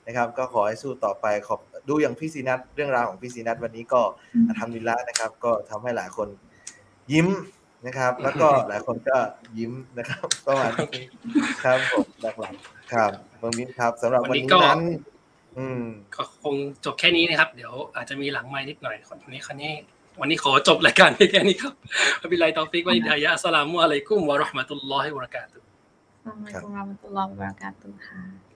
นะครับ ก็ขอให้สู้ต่อไปขอบ ดูอย่างพี่ซีนัทเรื่องราวของพี่ซีนัทวันนี้ก็อืมทำดีละนะครับ ก็ทำให้หลายคนยิ้มนะครับ แล้วก็หลายคนก็ยิ้มนะครับประมาณนี้ครับผมหลักๆครับเมืองมินครับสำหรับวันนี้นั้นอืมก็คงจบแค่นี้นะครับ เดี๋ยวอาจจะมีหลังไม้นิดหน่อยคนนี้คนนี้วันนี้ขอจบรายการเพียงแค่นี้ครับوبالله التوفيق والهداية السلام عليكم ورحمة الله وبركاته السلام عليكم ورحمة الله وبركاته ค่ะ